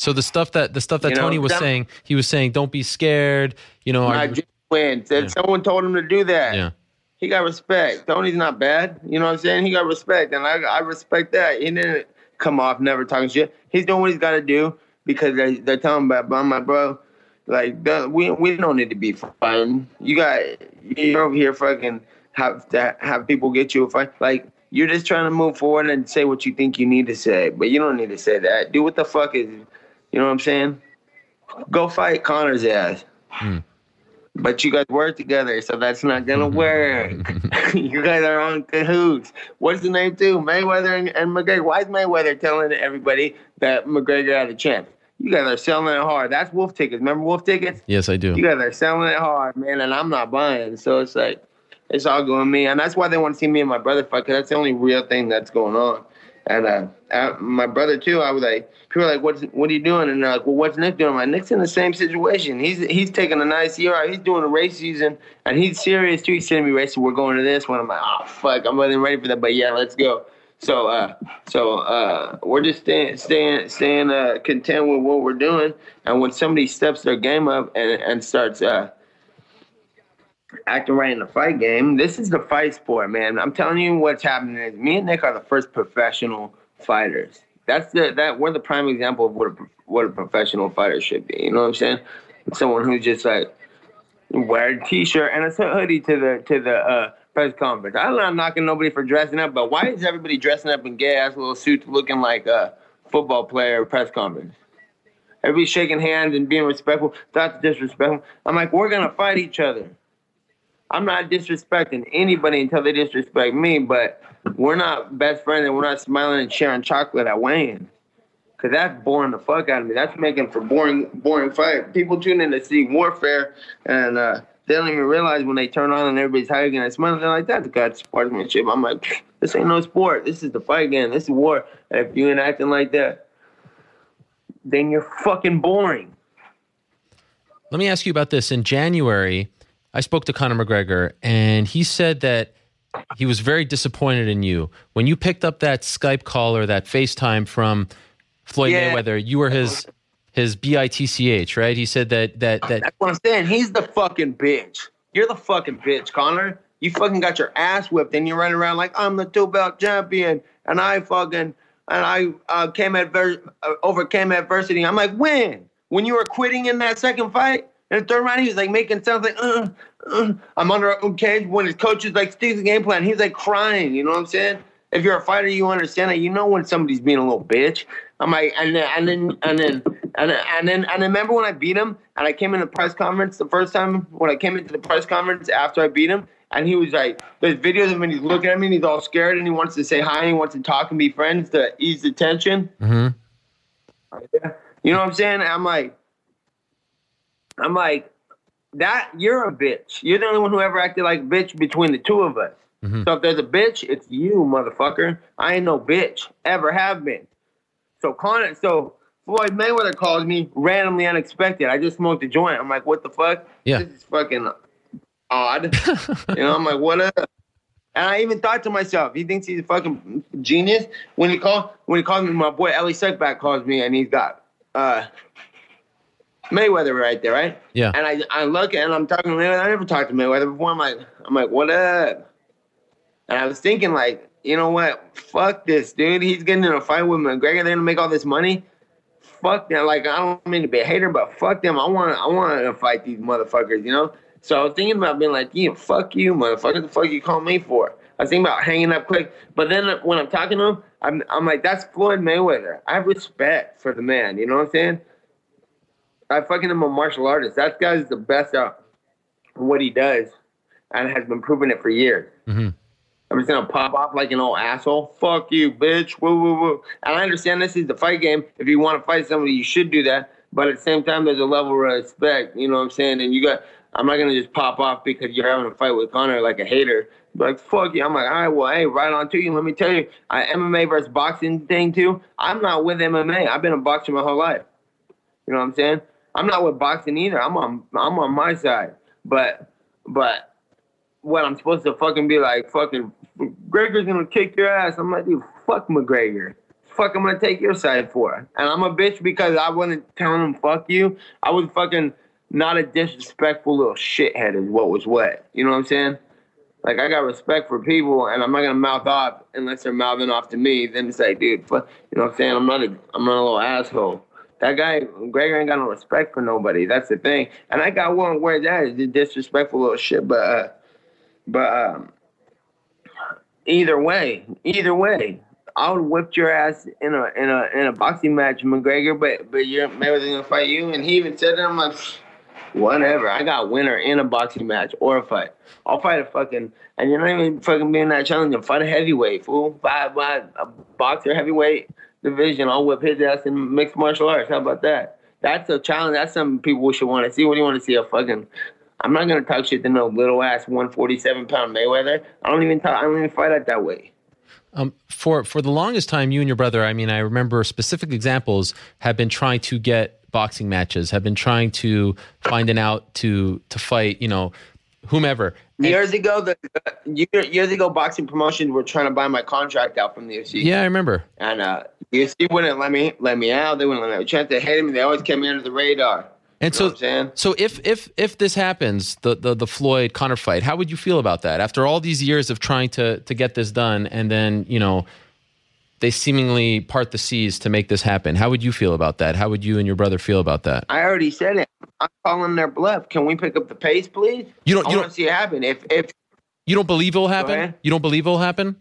So the stuff that the stuff that You know, Tony was saying, he was saying, don't be scared. You know, are My you- Jim wins. And Yeah. someone told him to do that. yeah, He got respect. Tony's not bad. You know what I'm saying? He got respect, and I, I respect that. He didn't come off never talking shit. He's doing what he's got to do because they, they're telling him about, about my bro. Like we we don't need to be fighting. You got you're over here fucking have to have people get you a fight. Like you're just trying to move forward and say what you think you need to say, but you don't need to say that. Do what the fuck is, you know what I'm saying? Go fight Conor's ass. Hmm. But you guys work together, so that's not gonna work. you guys are on cahoots. What's the name too? Mayweather and, and McGregor. Why is Mayweather telling everybody that McGregor had a chance? You guys are selling it hard. That's wolf tickets. Remember wolf tickets? yes, I do. You guys are selling it hard, man, and I'm not buying. So it's like it's all going me, and that's why they want to see me and my brother fight. Cause that's the only real thing that's going on. And uh, my brother too. I was like, people are like, "What's what are you doing?" And they're like, "Well, what's Nick doing?" I'm like, "Nick's in the same situation. He's he's taking a nice year out. He's doing a race season, and he's serious too. He's sending me racing. We're going to this one. I'm like, "Oh fuck, I'm not even ready for that." But yeah, let's go. So, uh, so uh, we're just staying, staying, staying uh, content with what we're doing. And when somebody steps their game up and, and starts uh, acting right in the fight game, this is the fight sport, man. I'm telling you, what's happening is me and Nick are the first professional fighters. That's the that we're the prime example of what a what a professional fighter should be. You know what I'm saying? Someone who's just like wear a t-shirt and a hoodie to the to the uh, press conference. I'm not knocking nobody for dressing up, but why is everybody dressing up in gay ass little suits, looking like a football player press conference? Everybody shaking hands and being respectful. That's disrespectful. I'm like, we're gonna fight each other. I'm not disrespecting anybody until they disrespect me, but we're not best friends and we're not smiling and sharing chocolate at Wayne. Cause that's boring the fuck out of me. That's making for boring, boring fight. People tune in to see warfare, and uh, they don't even realize when they turn on and everybody's hugging and smiling. They're like, "That's God sportsmanship." I'm like, "This ain't no sport. This is the fight game. This is war. And if you ain't acting like that, then you're fucking boring." Let me ask you about this. In January, I spoke to Conor McGregor, and he said that he was very disappointed in you when you picked up that Skype call or that FaceTime from Floyd Yeah. Mayweather. You were his his bitch, right? He said that that that That's what I'm saying. He's the fucking bitch. You're the fucking bitch, Conor. You fucking got your ass whipped and you're running around like I'm the two belt champion and I fucking and I uh, came adver- uh, overcame adversity. I'm like, when? When you were quitting in that second fight? In the third round, he was like making sounds like, uh, uh, I'm under a cage. When his coach is like, Steve's game plan, he's like crying. You know what I'm saying? If you're a fighter, you understand that. You know when somebody's being a little bitch. I'm like, and then, and then, and then, and then, and then, and then remember when I beat him and I came in the press conference the first time when I came into the press conference after I beat him and he was like, there's videos of him and he's looking at me and he's all scared and he wants to say hi and he wants to talk and be friends to ease the tension. Mhm. You know what I'm saying? I'm like, I'm like, that you're a bitch. You're the only one who ever acted like a bitch between the two of us. Mhm. So if there's a bitch, it's you, motherfucker. I ain't no bitch. Ever have been. So Conor, so Floyd Mayweather calls me randomly unexpected. I just smoked a joint. I'm like, what the fuck? Yeah. This is fucking odd. you know, I'm like, what up? And I even thought to myself, he thinks he's a fucking genius. When he called, when he called me, my boy Ellie Suckback calls me, and he's got uh, Mayweather right there, right? Yeah. And I, I look and I'm talking to Mayweather. I never talked to Mayweather before. I'm like, I'm like, what up? And I was thinking, like, you know what? Fuck this, dude. He's getting in a fight with McGregor. They're gonna make all this money. Fuck them. Like, I don't mean to be a hater, but fuck them. I want, I want to fight these motherfuckers. You know. So I was thinking about being like, yeah, fuck you, motherfucker. The fuck you call me for? I was thinking about hanging up quick. But then when I'm talking to him, I'm, I'm like, that's Floyd Mayweather. I have respect for the man. You know what I'm saying? I fucking am a martial artist. That guy's the best at what he does, and has been proving it for years. Mhm. I'm just gonna pop off like an old asshole. Fuck you, bitch. Woo woo woo. And I understand this is the fight game. If you want to fight somebody, you should do that. But at the same time, there's a level of respect. You know what I'm saying? And you got I'm not gonna just pop off because you're having a fight with Conor like a hater. Like fuck you. I'm like, all right, well, hey, right on to you. Let me tell you, I MMA versus boxing thing too. I'm not with MMA. I've been a boxer my whole life. You know what I'm saying? I'm not with boxing either. I'm on I'm on my side. But but what I'm supposed to fucking be like fucking Gregor's gonna kick your ass. I'm like, dude, fuck McGregor. Fuck, I'm gonna take your side for. And I'm a bitch because I wasn't telling him fuck you. I was fucking not a disrespectful little shithead is what was what. You know what I'm saying? Like I got respect for people, and I'm not gonna mouth off unless they're mouthing off to me. Then it's like, dude, fuck, you know what I'm saying? I'm not a, I'm not a little asshole. That guy, Gregor, ain't got no respect for nobody. That's the thing. And I got one word that is disrespectful little shit. But, uh, but um, either way, either way, I would whip your ass in a in a in a boxing match, McGregor. But but you're Mayweather gonna fight you, and he even said that I'm like, whatever. I got winner in a boxing match or a fight. I'll fight a fucking, and you're not even fucking being that challenging. Fight a heavyweight, fool. Fight, fight a boxer heavyweight division. I'll whip his ass in mixed martial arts. How about that? That's a challenge. That's something people should want to see. What do you want to see? A fucking. I'm not gonna talk shit to no little ass 147 pound Mayweather. I don't even talk. I don't even fight it that way. Um, for for the longest time, you and your brother. I mean, I remember specific examples have been trying to get boxing matches, have been trying to find an out to to fight. You know, whomever. Years ago, the year, years ago, boxing promotions were trying to buy my contract out from the UFC. Yeah, I remember. And uh, the UFC wouldn't let me let me out. They wouldn't let me. Tried to hate me. They always kept me under the radar. And You so, so if if if this happens, the, the the Floyd Conor fight, how would you feel about that? After all these years of trying to to get this done, and then you know they seemingly part the seas to make this happen, how would you feel about that? How would you and your brother feel about that? I already said it. I'm calling their bluff. Can we pick up the pace, please? You don't- you want don't- see it happen. If if You don't believe it'll happen? You don't believe it'll happen?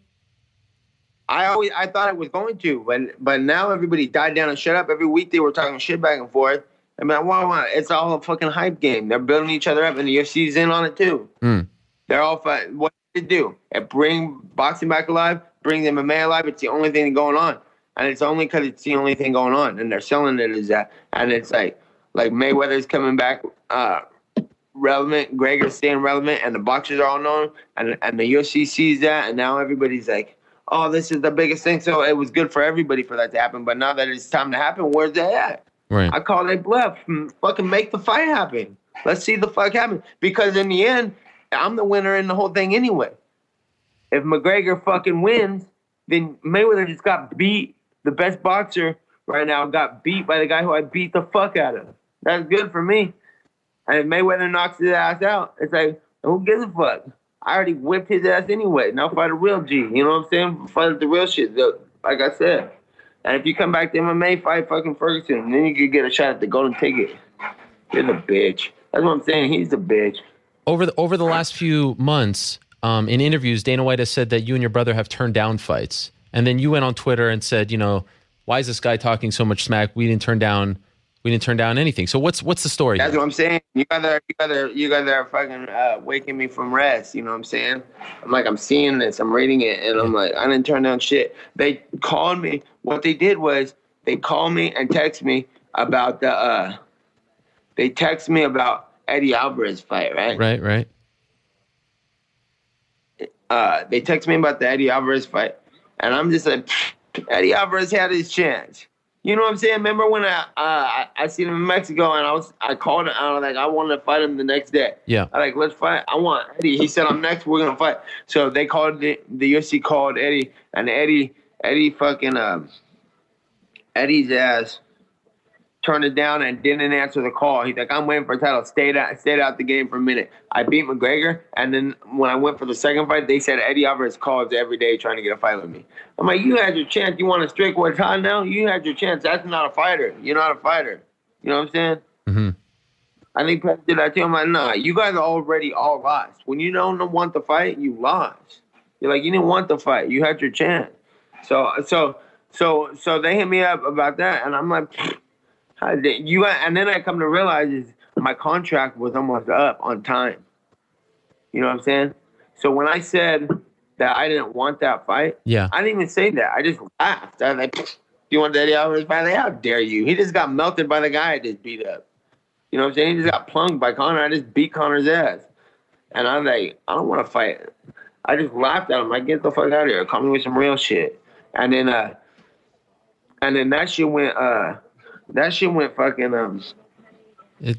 I always I thought it was going to, but but now everybody died down and shut up. Every week they were talking shit back and forth. I mean, why, why? It's all a fucking hype game. They're building each other up, and the UFC's in on it too. Mm. They're all fight. What they do? It bring boxing back alive, bring the MMA alive. It's the only thing going on, and it's only because it's the only thing going on, and they're selling it as that. And it's like like Mayweather's coming back. Uh, relevant. Gregor's staying relevant, and the boxers are all known, and and the UFC sees that, and now everybody's like, "Oh, this is the biggest thing." So it was good for everybody for that to happen. But now that it's time to happen, where's that at? Right. I call it bluff. Fucking make the fight happen. Let's see the fuck happen. Because in the end, I'm the winner in the whole thing anyway. If McGregor fucking wins, then Mayweather just got beat. The best boxer right now got beat by the guy who I beat the fuck out of. That's good for me. And if Mayweather knocks his ass out, it's like, who gives a fuck? I already whipped his ass anyway. Now fight a real G. You know what I'm saying? Fight the real shit. the- Like I said. And if you come back to MMA, fight fucking Ferguson. And Then you could get a shot at the golden ticket. You're the bitch. That's what I'm saying. He's the bitch. over the over the last few months, um, in interviews, Dana White has said that you and your brother have turned down fights, and then you went on Twitter and said, you know, why is this guy talking so much smack? We didn't turn down, we didn't turn down anything. So what's what's the story? That's here? what I'm saying. You guys are, you guys are, you guys are fucking uh, waking me from rest. You know what I'm saying? I'm like, I'm seeing this, I'm reading it, and I'm like, I didn't turn down shit. They called me. What they did was they called me and text me about the. uh They text me about Eddie Alvarez fight, right? Right, right. Uh, they text me about the Eddie Alvarez fight, and I'm just like, Eddie Alvarez had his chance. You know what I'm saying? Remember when I uh, I, I seen him in Mexico and I was I called him I was like I wanted to fight him the next day. Yeah. I like let's fight. I want Eddie. He said I'm next. We're gonna fight. So they called the, the UFC called Eddie and Eddie Eddie fucking um Eddie's ass turned it down and didn't answer the call. He's like, I'm waiting for a title. Stayed out, stayed out the game for a minute. I beat McGregor, and then when I went for the second fight, they said Eddie Alvarez calls every day trying to get a fight with me. I'm like, you had your chance. You want to strike what's hot now? You had your chance. That's not a fighter. You're not a fighter. You know what I'm saying? Mhm. I think Pat did that too. I'm like, nah, you guys are already all lost. When you don't want the fight, you lost. You're like, you didn't want the fight. You had your chance. So, so, so, so they hit me up about that, and I'm like, you? And then I come to realize is my contract was almost up on time. You know what I'm saying? So when I said that I didn't want that fight, Yeah. I didn't even say that. I just laughed. I was like, "Do "You want Eddie Alvarez fight? Like, How dare you? He just got melted by the guy I just beat up. You know what I'm saying? He just got plunked by Conor. I just beat Conor's ass. And I'm like, I don't want to fight. I just laughed at him. Like, get the fuck out of here. Call me with some real shit. And then, uh, and then that shit went, uh, that shit went fucking, um, It,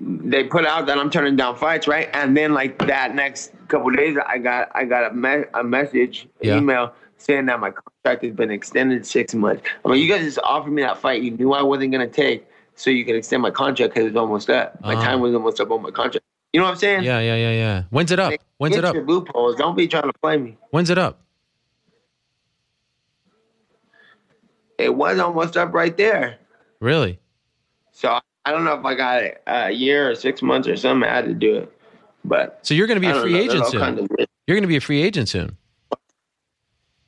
they put out that I'm turning down fights, right? And then like that next couple days, I got I got a, me- a message, an Yeah. email saying that my contract has been extended six months. I mean, you guys just offered me that fight you knew I wasn't gonna take, so you could extend my contract because it's almost up. My Oh. time was almost up on my contract. You know what I'm saying? yeah, yeah, yeah, yeah. When's it up? When's get it up? Your loopholes. Don't be trying to play me. When's it up? It was almost up right there. Really? So I don't know if I got it uh, a year or six months or something. I had to do it, but So you're going to be a free know. Agent soon. kinds of. You're going to be a free agent soon.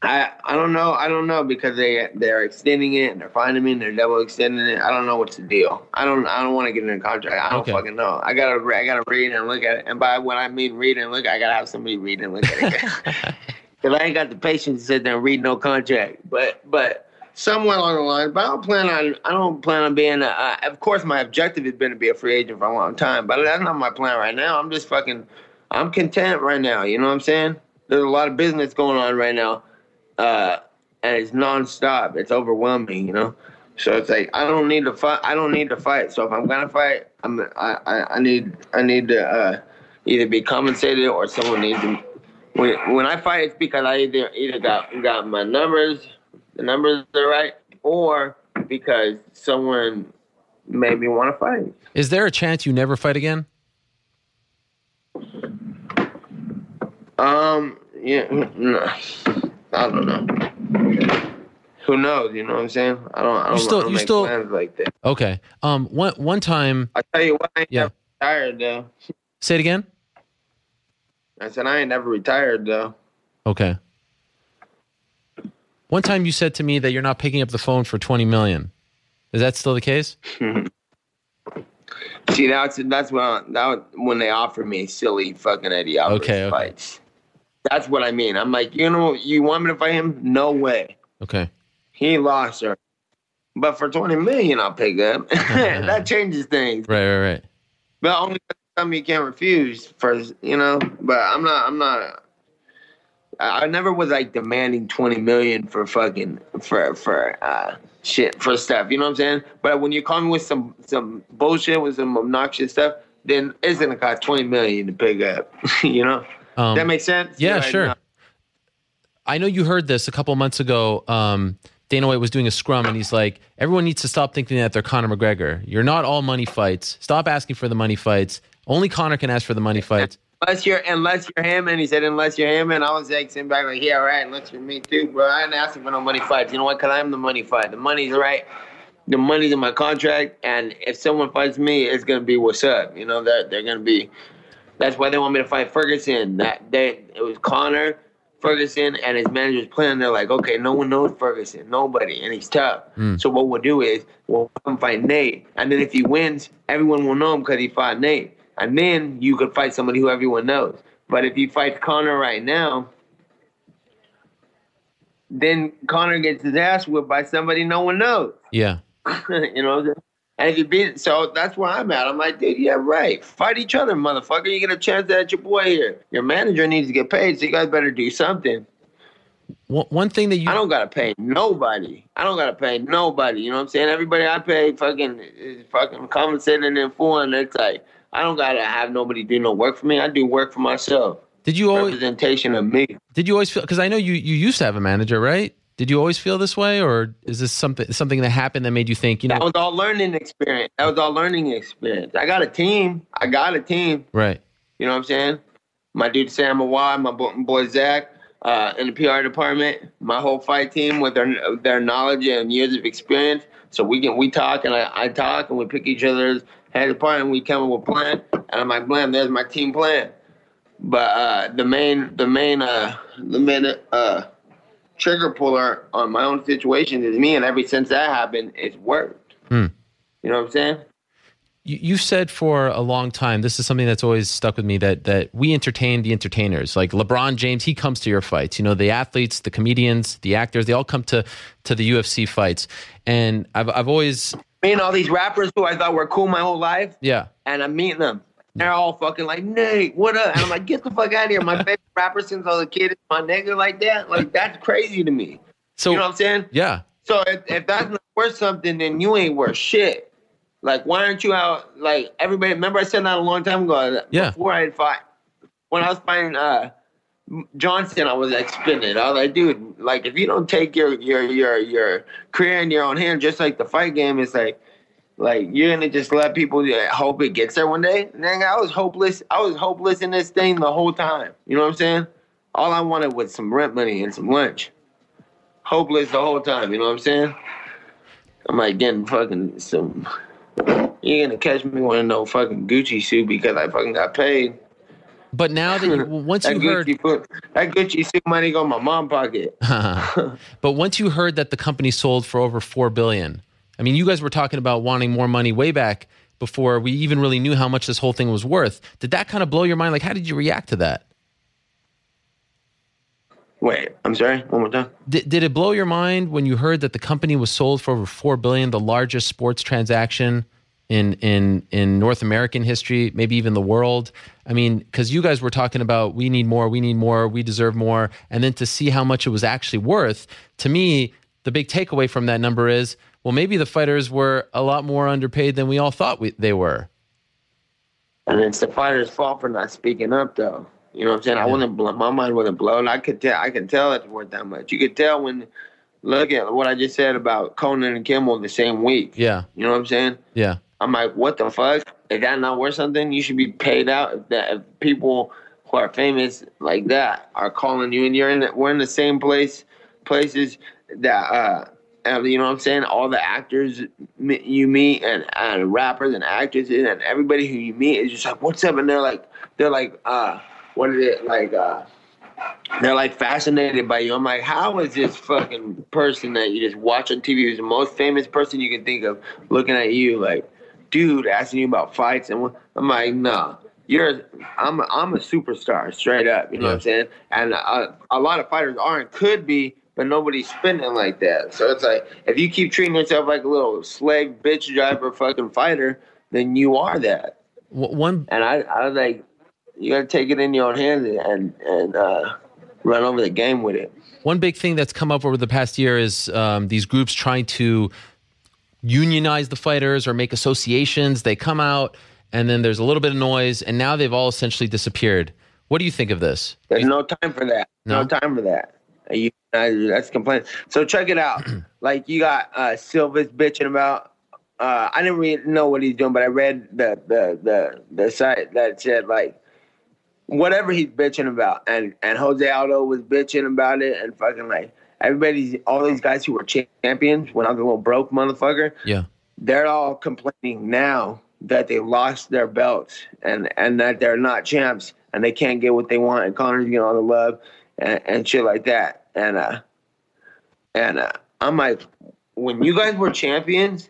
I I don't know. I don't know because they they're extending it and they're finding me and they're double extending it. I don't know what's the deal. I don't I don't want to get in a contract. I don't Okay. fucking know. I gotta I gotta read and look at it. And by what I mean read and look, I gotta have somebody read and look at it. Cause I ain't got the patience to sit there and read no contract. But but somewhere along the line. But I don't plan on I don't plan on being. A, uh, of course, my objective has been to be a free agent for a long time. But that's not my plan right now. I'm just fucking. I'm content right now. You know what I'm saying? There's a lot of business going on right now uh, and it's nonstop. It's overwhelming, you know. So it's like I don't need to fight. I don't need to fight. So if I'm gonna fight, I'm I, I, I need I need to uh, either be compensated or someone needs to. When when I fight, it's because I either either got got my numbers, the numbers are right, or because someone made me want to fight. Is there a chance you never fight again? Um, yeah, no, I don't know. Who knows? You know what I'm saying? I don't. I don't, still- I don't you make still- plans like that. Okay. Um. One one time. I tell you what, I ain't Yeah. never retired though. Say it again. I said I ain't never retired though. Okay. One time you said to me that you're not picking up the phone for 20 million. Is that still the case? See, that's that's when that when they offered me silly fucking Eddie Alvarez Okay, okay. fights. That's what I mean. I'm like, you know, you want me to fight him? No way. Okay. He lost her. But for 20 million, I'll pick up. that changes things. Right, right, right. But only something you can't refuse for you know. But I'm not. I'm not. I I never was like demanding 20 million for fucking for for uh shit for stuff. You know what I'm saying? But when you call me with some some bullshit with some obnoxious stuff, then it's gonna cost 20 million to pick up. you know? Um, that makes sense? yeah, Like, sure. no. I know you heard this a couple months ago. Um, Dana White was doing a scrum, and he's like, "Everyone needs to stop thinking that they're Conor McGregor. You're not all money fights. Stop asking for the money fights. Only Conor can ask for the money fights." Unless you're unless you're him, and he said unless you're him, and I was like sitting back like, yeah, right. Unless you're me too, bro. I ain't asking for no money fights. You know what? Because I'm the money fight. The money's right. The money's in my contract, and if someone fights me, it's gonna be what's up. You know that they're gonna be. That's why they want me to fight Ferguson. That they it was Conor, Ferguson, and his manager's plan. They're like, okay, no one knows Ferguson, nobody, and he's tough. Hmm. So what we'll do is we'll fight Nate, and then if he wins, everyone will know him because he fought Nate, and then you could fight somebody who everyone knows. But if you fight Conor right now, then Conor gets his ass whipped by somebody no one knows. Yeah. you know. what I'm saying? And if you beat so that's where I'm at. I'm like, dude, yeah, right. Fight each other, motherfucker. You get a chance at your boy here. Your manager needs to get paid, so you guys better do something. One, one thing that you I don't gotta pay nobody. I don't gotta pay nobody. You know what I'm saying? Everybody I pay fucking is fucking compensated in full, and it's like I don't gotta have nobody do no work for me. I do work for myself. did you always Representation of me. did you always feel because I know you you used to have a manager, right? Did you always feel this way, or is this something something that happened that made you think, you know, That was all learning experience. That was all learning experience. I got a team. I got a team. right? You know what I'm saying? My dude Sam Awad, my boy Zach, uh, in the PR department, my whole fight team with their their knowledge and years of experience. So we can we talk and I, I talk and we pick each other's heads apart and we came up with a plan. And I'm like, blam, there's my team plan. But uh, the main the main uh, the main uh, trigger puller on my own situation is me, and ever since that happened, it's worked. Hmm. You know what I'm saying? you, you've said for a long time this is something that's always stuck with me that that we entertain the entertainers like lebron james he comes to your fights you know the athletes the comedians the actors they all come to to the ufc fights and i've, I've always meeting all these rappers who I thought were cool my whole life, Yeah. and I'm meeting them. They're all fucking like, Nate, what up? And I'm like, get the fuck out of here. My favorite rapper since I was a kid is my nigga like that. Like, that's crazy to me. So you know what I'm saying? yeah. So if, if that's not worth something, then you ain't worth shit. Like, why aren't you out? Like, everybody, remember I said that a long time ago? Yeah. Before I had fought, when I was fighting uh, Johnson, I was like spinning. I was like, dude, like, if you don't take your your your your career in your own hand, just like the fight game, it's like, like you're gonna just let people uh, hope it gets there one day. And then I was hopeless. I was hopeless in this thing the whole time. You know what I'm saying? All I wanted was some rent money and some lunch hopeless the whole time. You know what I'm saying? I'm like getting fucking some. You're gonna catch me wearing no fucking Gucci suit because I fucking got paid. But now that you, once you heard Gucci, that Gucci suit money go in my mom pocket. but once you heard that the company sold for over 4 billion. I mean, you guys were talking about wanting more money way back before we even really knew how much this whole thing was worth. Did that kind of blow your mind? Like how did you react to that? Wait, I'm sorry. One more time. Did, did it blow your mind when you heard that the company was sold for over 4 billion, the largest sports transaction in in in North American history, maybe even the world? I mean, cuz you guys were talking about we need more, we need more, we deserve more, and then to see how much it was actually worth, to me, the big takeaway from that number is, well, maybe the fighters were a lot more underpaid than we all thought we, they were. And it's the fighter's fault for not speaking up, though. You know what I'm saying? I wasn't blown. My mind wasn't blown. I could tell. I can tell it's worth that much. You could tell when look at what I just said about Conan and Kimmel the same week. Yeah. You know what I'm saying? Yeah. I'm like, what the fuck? Is that not worth something? You should be paid out. If that if people who are famous like that are calling you, and you're in, the, we're in the same place, places that, uh, you know what I'm saying? All the actors you meet, and, and rappers and actors, and everybody who you meet is just like, what's up? And they're like, they're like, uh, what is it like? uh they're like fascinated by you. I'm like, how is this fucking person that you just watch on TV who's the most famous person you can think of looking at you like, dude, asking you about fights? And I'm like, no, you're, I'm, I'm a superstar, straight up. You know what I'm saying? And uh, a lot of fighters aren't, could be, but nobody's spinning like that. So it's like, if you keep treating yourself like a little slag bitch driver fucking fighter, then you are that. One And I, I was like, you got to take it in your own hands and and uh, run over the game with it. One big thing that's come up over the past year is um, these groups trying to unionize the fighters or make associations. They come out, and then there's a little bit of noise, and now they've all essentially disappeared. What do you think of this? There's no time for that. No, No? time for that. You, that's complaining. So check it out. like you got uh, Silva's bitching about. Uh, I didn't really know what he's doing, but I read the the the the site that said like whatever he's bitching about, and and Jose Aldo was bitching about it, and fucking like everybody's all these guys who were champions when I was a little broke motherfucker. Yeah. they're all complaining now that they lost their belts and and that they're not champs and they can't get what they want and Conor's getting all the love and, and shit like that. And uh and uh I'm like when you guys were champions,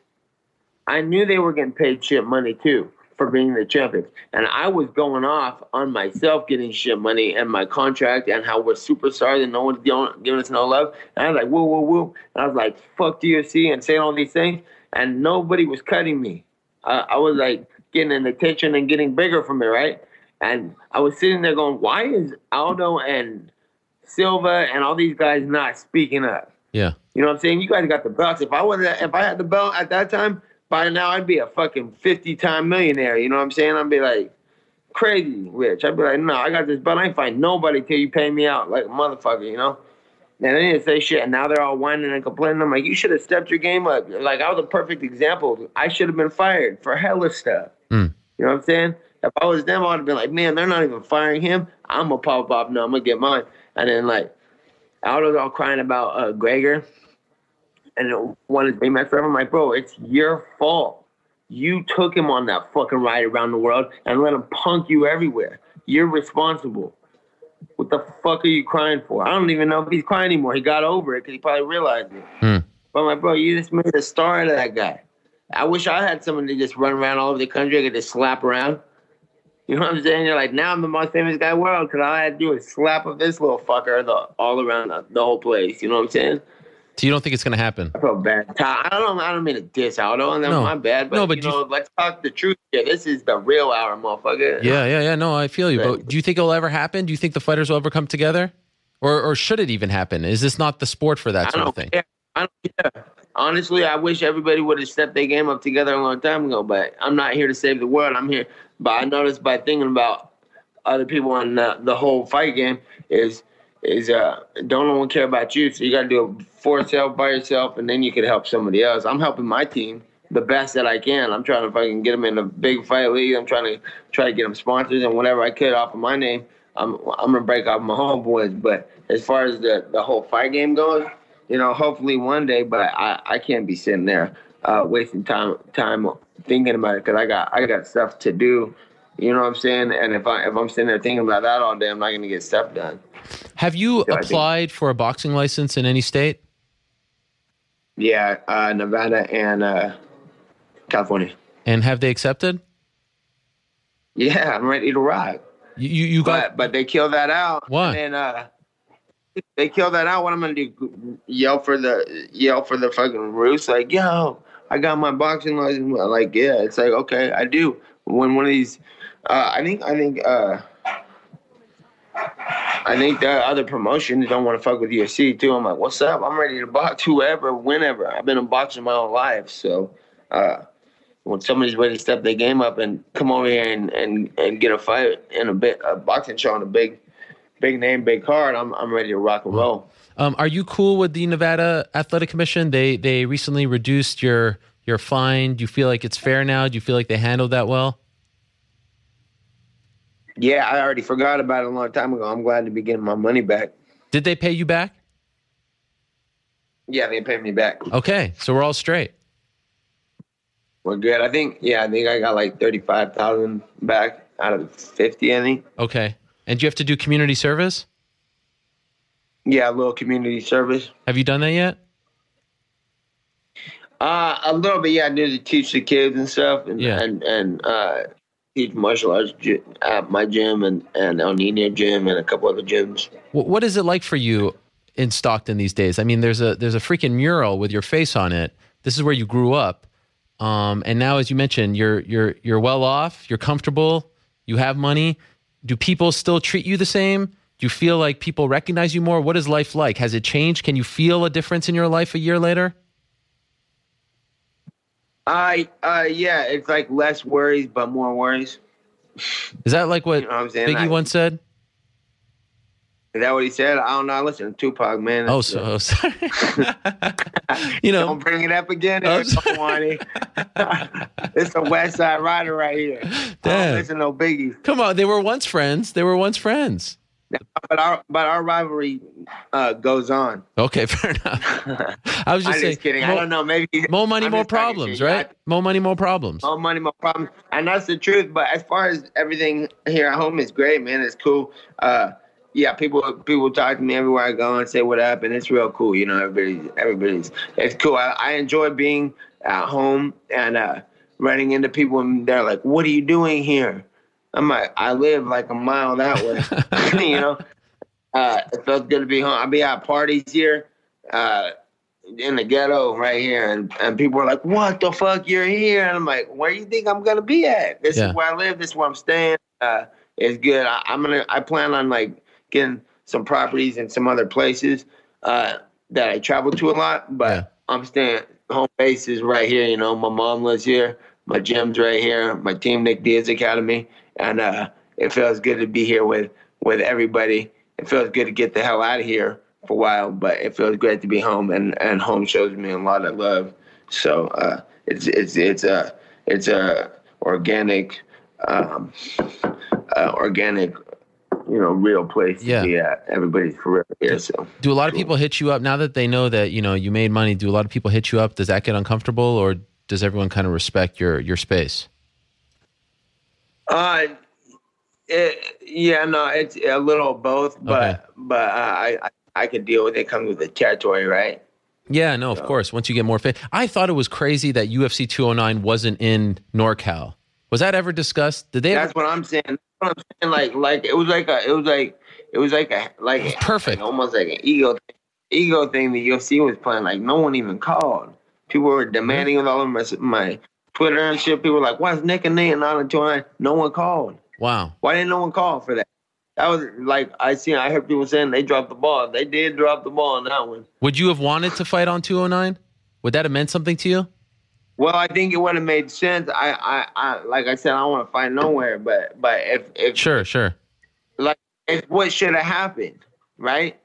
I knew they were getting paid shit money too for being the champions. And I was going off on myself getting shit money and my contract and how we're superstars and no one's giving us no love. And I was like, woo, woo, woo. And I was like, fuck UFC and saying all these things. And nobody was cutting me. I, I was like getting an attention and getting bigger from it, right? And I was sitting there going, why is Aldo and Silva and all these guys not speaking up? Yeah. You know what I'm saying? You guys got the belts. If I was if I had the belt at that time, by now I'd be a fucking 50 time millionaire. You know what I'm saying? I'd be like crazy rich. I'd be like, no, I got this belt. I ain't find nobody till you pay me out like a motherfucker, you know? And they didn't say shit. And now they're all whining and complaining. I'm like, you should have stepped your game up. Like I was a perfect example. I should have been fired for hella stuff. Mm. You know what I'm saying? If I was them, I would have been like, man, they're not even firing him. I'm gonna pop up. No, I'm gonna get mine. And then like, Aldo's all crying about uh, Gregor and wanted to be my friend. I'm like, bro, it's your fault. You took him on that fucking ride around the world and let him punk you everywhere. You're responsible. What the fuck are you crying for? I don't even know if he's crying anymore. He got over it because he probably realized it. Hmm. But like, bro, you just made a star out of that guy. I wish I had someone to just run around all over the country. I could just slap around. You know what I'm saying? You're like, now I'm the most famous guy in the world because all I had to do is slap of this little fucker the, all around the, the whole place. You know what I'm saying? So you don't think it's going to happen? I felt bad. Ty, I don't. I don't mean to diss out on them. No. my bad. But, No, but you do you- know, let's talk the truth here. This is the real hour, motherfucker. Yeah, yeah, yeah. No, I feel you. But do you think it'll ever happen? Do you think the fighters will ever come together, or or should it even happen? Is this not the sport for that sort of thing? care. I don't care. Honestly, I wish everybody would have stepped their game up together a long time ago. But I'm not here to save the world. I'm here. But I noticed by thinking about other people on the, the whole fight game is is uh don't no one care about you. So you got to do it for yourself by yourself, and then you can help somebody else. I'm helping my team the best that I can. I'm trying to fucking get them in a big fight league. I'm trying to try to get them sponsors and whatever I could off of my name. I'm I'm gonna break off my homeboys. But as far as the the whole fight game goes, you know, hopefully one day. But I I can't be sitting there uh, wasting time time thinking about it because I got I got stuff to do. You know what I'm saying? And if I if I'm sitting there thinking about that all day, I'm not gonna get stuff done. Have you I think- applied for a boxing license in any state? Yeah, uh, Nevada and uh, California. And have they accepted? Yeah, I'm ready to ride. You you, you got But but they kill that out. Why? And uh, they kill that out. What I'm gonna do? Yell for the yell for the fucking roofs? Like yo, I got my boxing license. Like yeah, it's like okay, I do. When one of these, uh, I think I think uh, I think the other promotions don't want to fuck with UFC too. I'm like, what's up? I'm ready to box whoever, whenever. I've been a boxer my whole life, so. Uh, when somebody's ready to step their game up and come over here and, and, and get a fight in a bit a boxing show on a big big name, big card, I'm I'm ready to rock and roll. Um, are you cool with the Nevada Athletic Commission? They they recently reduced your your fine. Do you feel like it's fair now? Do you feel like they handled that well? Yeah, I already forgot about it a long time ago. I'm glad to be getting my money back. Did they pay you back? Yeah, they paid me back. Okay, so we're all straight. We're good. I think yeah, I think I got like thirty five thousand back out of fifty, I think. Okay, and do you have to do community service? Yeah, a little community service. Have you done that yet? Uh a little bit, yeah, I do to teach the kids and stuff and Yeah. and, and uh martial arts at my gym and, and El Nino gym and a couple other gyms. What is it like for you in Stockton these days? I mean, there's a there's a freaking mural with your face on it. This is where you grew up, um, and now, as you mentioned, you're you're you're well off. You're comfortable. You have money. Do people still treat you the same? Do you feel like people recognize you more? What is life like? Has it changed? Can you feel a difference in your life a year later? I uh yeah, it's like less worries but more worries. Is that like what You know what I'm saying? Biggie Like- once said? Is that what he said? I don't know. I listen to Tupac, man. Oh, so oh, sorry. you know, Don't bring it up again. Oh, it's a West Side Rider right here. Damn. Don't listen to no Biggie. come on. They were once friends. They were once friends. But our but our rivalry uh, goes on. Okay, fair enough. I was I'm just saying. just kidding. I don't know. Maybe More money, I'm more problems, right? More money, more problems. More money, more problems, and that's the truth. But as far as everything here at home is great, man. It's cool. Uh, yeah, people people talk to me everywhere I go and say what up, and it's real cool. You know, everybody everybody's it's cool. I, I enjoy being at home and uh, running into people, and they're like, "What are you doing here?" I'm like, "I live like a mile that way." you know, uh, it feels good to be home. I be at parties here. Uh, in the ghetto right here, and, and people are like, "What the fuck? You're here?" And I'm like, "Where do you think I'm gonna be at? This Yeah. is where I live. This is where I'm staying. Uh, it's good. I, I'm gonna. I plan on like getting some properties in some other places uh, that I travel to a lot, but Yeah. I'm staying. Home base is right here. You know, my mom lives here. My gym's right here. My team, Nick Diaz Academy, and uh, it feels good to be here with with everybody. It feels good to get the hell out of here for a while, but it feels great to be home, and, and home shows me a lot of love. So uh, it's it's it's a it's a organic, um, uh, organic, you know, real place Yeah. to be at. Everybody's forever here, so. Do a lot of people hit you up now that they know that you know you made money? Do a lot of people hit you up? Does that get uncomfortable, or does everyone kind of respect your your space? Uh, it, yeah, no, it's a little both, but Okay. but uh, I, I I could deal with it. Comes with the territory, right? Yeah, no, of course. Once you get more fit, I thought it was crazy that UFC 209 wasn't in NorCal. Was that ever discussed? Did they? Ever, That's what I'm saying. That's what I'm saying. Like like it was like a it was like it was like a like perfect. like almost like an ego. Thing. ego thing the UFC was playing. Like no one even called. People were demanding with all of my, my Twitter and shit. People were like, "Why is Nick and Nate not on two No one called. Wow. Why didn't no one call for that? That was like I seen. I heard people saying they dropped the ball. They did drop the ball on that one. Would you have wanted to fight on 209? Would that have meant something to you? Well, I think it would have made sense. I, I, I like I said, I don't want to fight nowhere. But, but if, if Sure, sure. like, it's what should have happened, right?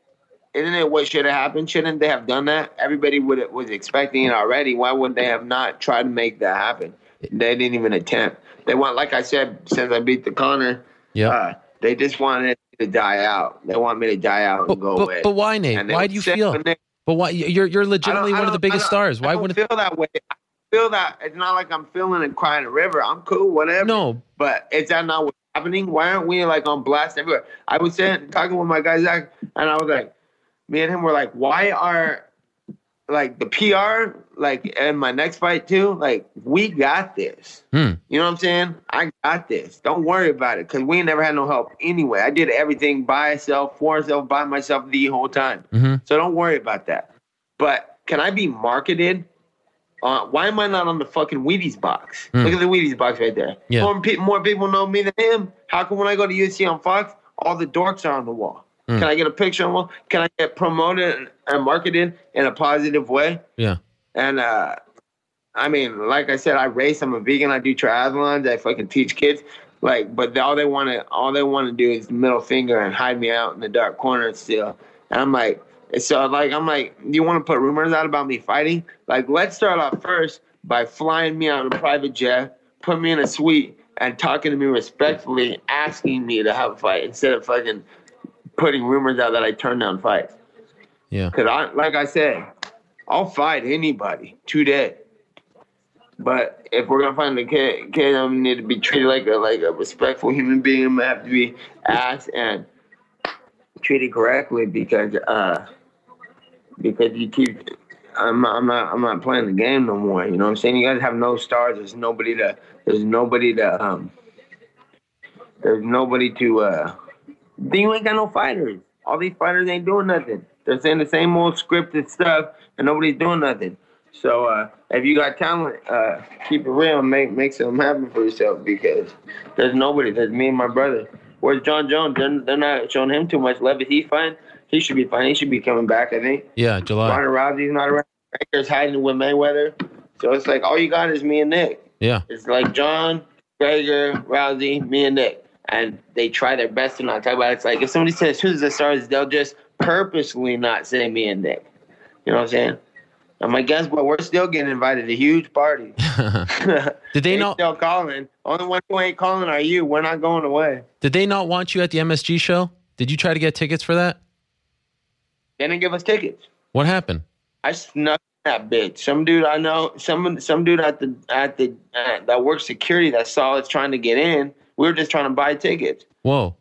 Isn't it what should have happened? Shouldn't they have done that? Everybody would was expecting it already. Why would they have not tried to make that happen? They didn't even attempt. They want, like I said, since I beat the Conor, Yeah. uh, they just wanted it to die out. They want me to die out and but, go but, away. but why, Nate? And Why do you feel? they- But why? You're you're legitimately one of the biggest stars. Why wouldn't? feel that way? I feel that it's not like I'm feeling and crying a river. I'm cool, whatever. No, But is that not what's happening? Why aren't we like on blast everywhere? I was saying, talking with my guy Zach, and I was like, me and him were like, why are like the PR like in my next fight too? Like we got this. Hmm. You know what I'm saying? I got this. Don't worry about it because we never had no help anyway. I did everything by myself, for myself, by myself the whole time. Mhm. So don't worry about that. But can I be marketed? Uh, why am I not on the fucking Wheaties box? Hmm. Look at the Wheaties box right there. Yeah. More, pe- more people know me than him. How come when I go to UFC on Fox, all the dorks are on the wall? Hmm. Can I get a picture wall? Can I get promoted and marketed in a positive way? yeah. And uh, I mean, like I said, I race. I'm a vegan. I do triathlons. I fucking teach kids. Like, but all they want to, all they want to do is middle finger and hide me out in the dark corner still. And I'm like, so like, I'm like, you want to put rumors out about me fighting? Like, let's start off first by flying me on a private jet, put me in a suite, and talking to me respectfully, asking me to have a fight instead of fucking putting rumors out that I turn down fights. Yeah. Cause I, like I said, I'll fight anybody today. But if we're gonna find the kid, kid, I need to be treated like a like a respectful human being. I'm gonna have to be asked and treated correctly because uh because you keep. I'm I'm not I'm not playing the game no more. You know what I'm saying? You guys have no stars. There's nobody to. There's nobody to. Um. There's nobody to. uh Then you ain't got no fighters. All these fighters ain't doing nothing. They're saying the same old scripted stuff, and nobody's doing nothing. So uh, if you got talent, uh, keep it real and make make something happen for yourself because there's nobody. There's me and my brother. Where's Jon Jones? They're, they're not showing him too much love. Is he fine? He should be fine. He should be coming back. I think. Yeah. July. Ronda Rousey's not around. Baker's hiding with Mayweather. So it's like all you got is me and Nick. Yeah. It's like Jon, Gregor, Rousey, me, and Nick. And they try their best to not talk about it. It's like if somebody says who's the stars, they'll just purposely not say me and Nick. You know what I'm saying? I'm like, guess what? We're still getting invited to huge parties. Did they They not? still calling. Only one who ain't calling are you. We're not going away. Did they not want you at the MSG show? Did you try to get tickets for that? They didn't give us tickets. What happened? I snuck that bitch. Some dude I know, some some dude at the at the uh, that works security that saw us trying to get in. We were just trying to buy tickets. Whoa.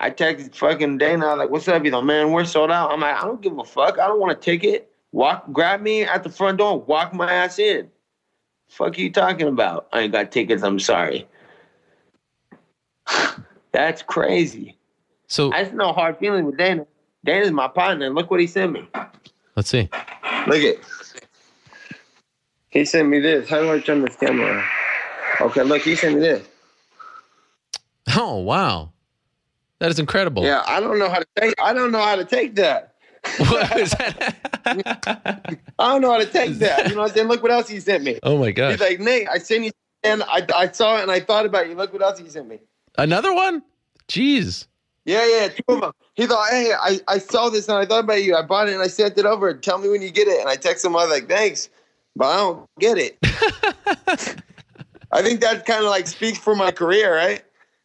I texted fucking Dana like, "What's up, you know, man? We're sold out." I'm like, "I don't give a fuck. I don't want a ticket. Walk, grab me at the front door, walk my ass in. Fuck you talking about? I ain't got tickets. I'm sorry. That's crazy. So I just no hard feelings with Dana. Dana's my partner. Look what he sent me. let's see. Look it. He sent me this. How do I turn this camera? Okay, look, he sent me this. Oh wow, that is incredible. Yeah, I don't know how to take. I don't know how to take that. What is that? I don't know how to take that. You know what I'm saying? Look what else he sent me. oh my god! He's like, Nate, I sent you, and I, I saw it and I thought about you. Look what else he sent me. Another one? Jeez. Yeah, yeah, two of them. He thought, hey, I, I saw this and I thought about you. I bought it and I sent it over. Tell me when you get it. And I text him. I was like, thanks, but I don't get it. I think that kind of like speaks for my career, right?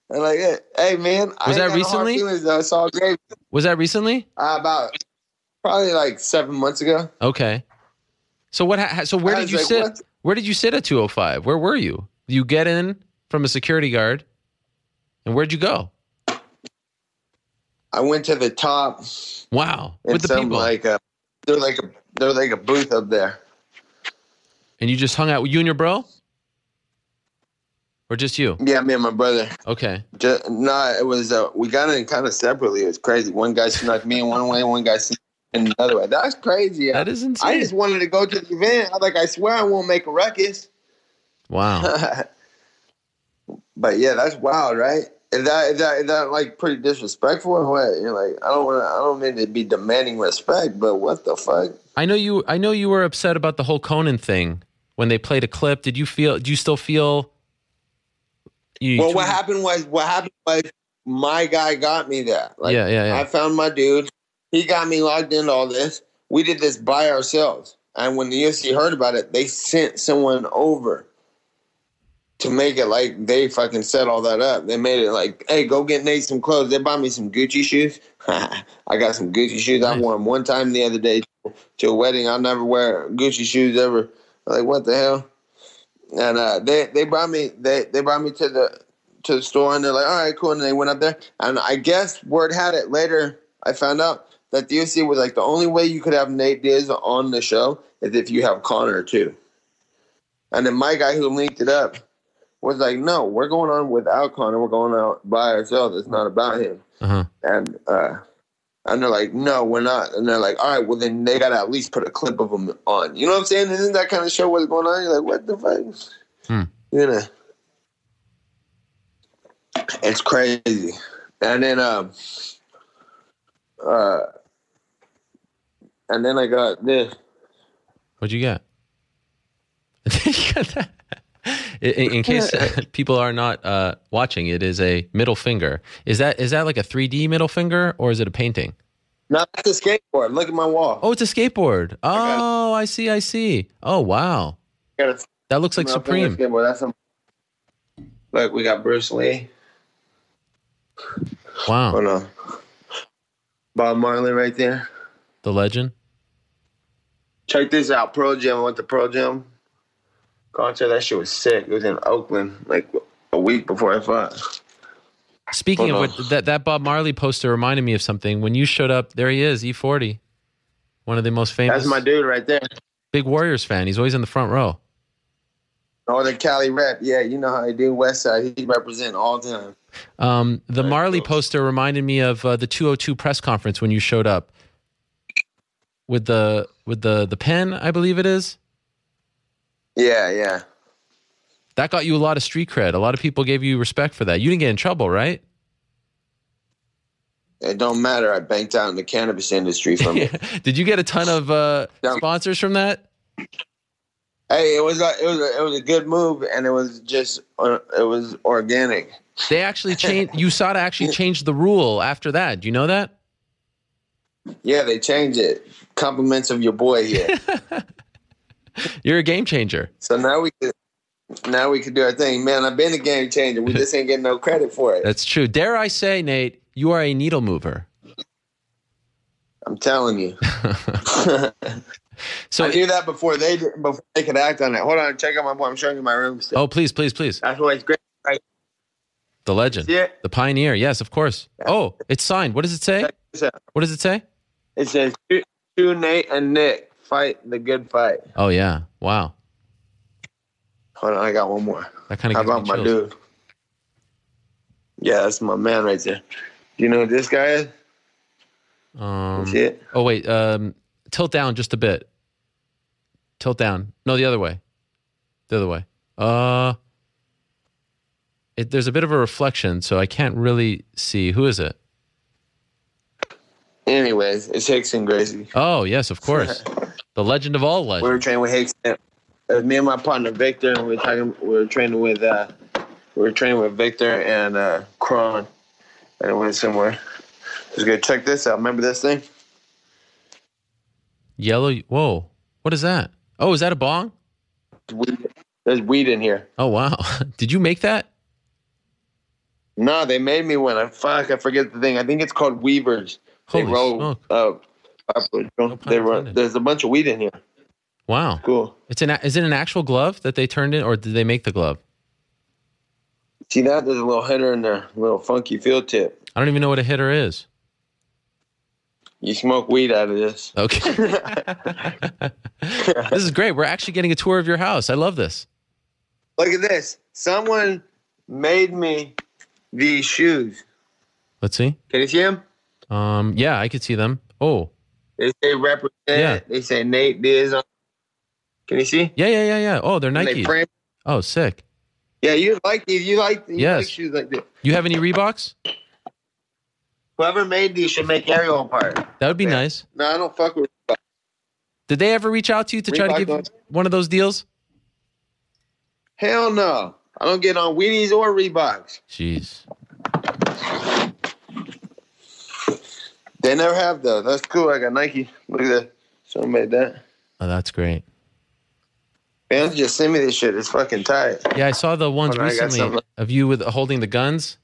And like, hey, man, Was ain't that no recently? It's all great. Was that recently? Uh, about probably like seven months ago. Okay. So what? Ha- so where I did you like, sit? what? Where did you sit at 205? Where were you? You get in from a security guard, and where'd you go? I went to the top Wow, with the people, like a, they're like a they're like a booth up there. and you just hung out with you and your bro. Or just you? Yeah, me and my brother. Okay. Just, nah, it was uh, we got in kind of separately. It was crazy. One guy snuck me in one way, one guy snuck in another way. That's crazy. That is insane. I just wanted to go to the event. I'm like, I swear I won't make a ruckus. Wow. but yeah, that's wild, right? Is that is that is that like pretty disrespectful or what? You're like, I don't want to. I don't mean to be demanding respect, but what the fuck? I know you. I know you were upset about the whole Conor thing when they played a clip. Did you feel? Do you still feel? You, Well, what happened was what happened was my guy got me there. Like, Yeah, yeah, yeah. I found my dude. He got me logged into all this. We did this by ourselves, and when the UFC heard about it, they sent someone over to make it like they fucking set all that up. They made it like, hey, go get Nate some clothes. They bought me some Gucci shoes. I got some Gucci shoes. I wore them one time the other day to a wedding. I'll never wear Gucci shoes ever. Like what the hell? And uh, they they brought me they they brought me to the to the store and they're like, all right, cool. And they went up there. And I guess word had it later. I found out that the UFC was like the only way you could have Nate Diaz on the show is if you have Conor too. And then my guy who linked it up was like, no, we're going on without Conor. We're going out by ourselves. It's not about him. Uh-huh. And uh, and they're like, no, we're not. And they're like, all right, well then they got to at least put a clip of them on. You know what I'm saying? Isn't that kind of show what's going on? You're like, what the fuck? Hmm. You know, it's crazy. And then um, uh, and then I got this. What'd you get? You got that? In, in- in case people are not uh, watching, it is a middle finger. Is that is that like a 3D middle finger or is it a painting? No, that's a skateboard. Look at my wall. Oh, it's a skateboard. Oh, I see. I see. Oh, wow. A That looks like Supreme. Skateboard. That's some. Look, we got Bruce Lee. Wow. Oh no, Bob Marley right there. The legend. Check this out, Pro Gym. I went to Pro Gym. Concert, that shit was sick. It was in Oakland, like a week before I fought. Speaking Hold of what, that, that Bob Marley poster reminded me of something. When you showed up, there he is, E40. One of the most famous. That's my dude right there. Big Warriors fan. He's always in the front row. Northern Cali rep. Yeah, you know how I do West Side. He represent all the time. Um, the Very Marley cool. poster reminded me of uh, the 202 press conference when you showed up with the with the the pen, I believe it is. Yeah, yeah. That got you a lot of street cred. A lot of people gave you respect for that. You didn't get in trouble, right? It don't matter. I banked out in the cannabis industry from it. Did you get a ton of uh, sponsors from that? Hey, it was a, it was a, it was a good move, and it was just uh, it was organic. They actually changed. USADA actually changed the rule after that. Do you know that? Yeah, they changed it. Compliments of your boy here. You're a game changer. so now we could now we could do our thing. Man, I've been a game changer. We just ain't getting no credit for it. That's true. Dare I say, Nate, you are a needle mover. I'm telling you. So, I knew that before they before they could act on it. Hold on, check out my boy. I'm showing you my room still. oh, please, please, please. That's why it's great. Right. The legend, the pioneer. Yes, of course. Oh, it's signed. What does it say? Check this out. What does it say? It says, "Shoot- "Shoot Nate and Nick fight the good fight." Oh yeah. Wow. Hold on, I got one more. That kind How of about my dude? Yeah, that's my man right there. Do you know who this guy is? Um, it? oh wait. Um, tilt down just a bit. Tilt down. No, the other way. The other way. Uh, it, there's a bit of a reflection, so I can't really see. Who is it? Anyways, it's and Gracie. Oh yes, of course. the legend of all legends. We were training with Rickson. It was me and my partner Victor, and we were talking. We were training with. Uh, we were training with Victor and uh, Kron, and it went somewhere. Just go check this out. Remember this thing? Yellow. Whoa. What is that? Oh, is that a bong? Weed- There's weed in here. Oh wow. Did you make that? No, they made me one. I fuck. I forget the thing. I think it's called Weavers. They Holy roll. Uh, pun they run, there's a bunch of weed in here. Wow. Cool. It's an. Is it an actual glove that they turned in, or did they make the glove? See that? There's a little hitter in there, a little funky field tip. I don't even know what a hitter is. You smoke weed out of this. Okay. this is great. We're actually getting a tour of your house. I love this. Look at this. Someone made me these shoes. Let's see. Can you see them? Um, yeah, I could see them. Oh, They say represent. Yeah. They say Nate Diaz. on- Can you see? yeah, yeah, yeah, yeah. Oh, they're They Nike. frame. Oh, sick. Yeah, you like these. You like you Yes. like shoes like this. You have any Reeboks? Whoever made these should make Ariel apart. That would be Yeah. nice. No, I don't fuck with. Did they ever reach out to you to try to give you one of those deals? Hell no. I don't get on Wheaties or Reeboks. Jeez. They never have though. That's cool. I got Nike. Look at that. Someone made that. Oh, that's great. Fans just send me this shit. It's fucking tight. Yeah, I saw the ones on, recently of you with holding the guns.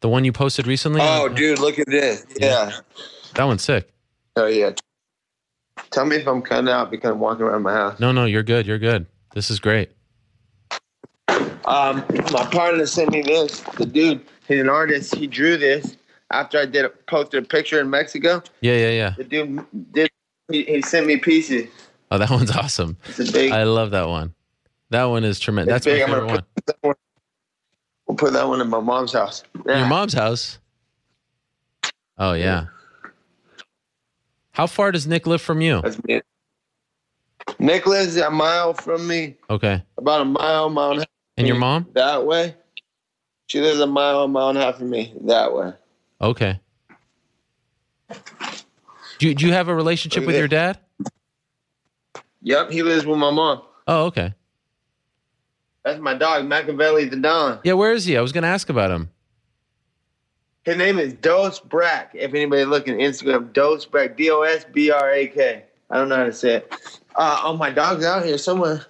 The one you posted recently. Oh, dude, look at this. Yeah. that one's sick. Oh, yeah. Tell me if I'm cutting out because I'm walking around my house. No, no, you're good. You're good. This is great. Um, my partner sent me this. The dude, he's an artist. He drew this after I did a, posted a picture in Mexico. Yeah, yeah, yeah. The dude did. He, he sent me pieces. Oh, that one's awesome. Big. I love that one. That one is tremendous. That's my big. I'm favorite one. one. We'll put that one in my mom's house. Yeah. Your mom's house. Oh yeah. How far does Nick live from you? That's me. Nick lives a mile from me, Okay. about a mile, mile and a half And your mom? that way. She lives a mile, mile and a half from me that way. Okay. Do you, do you have a relationship with your dad? Yep, he lives with my mom. Oh, okay. That's my dog, Machiavelli the Don. Yeah, where is he? I was going to ask about him. His name is Dos Brack. If anybody looking Instagram, Dos Brack, D O S B R A K. I don't know how to say it. Uh, oh, my dog's out here somewhere.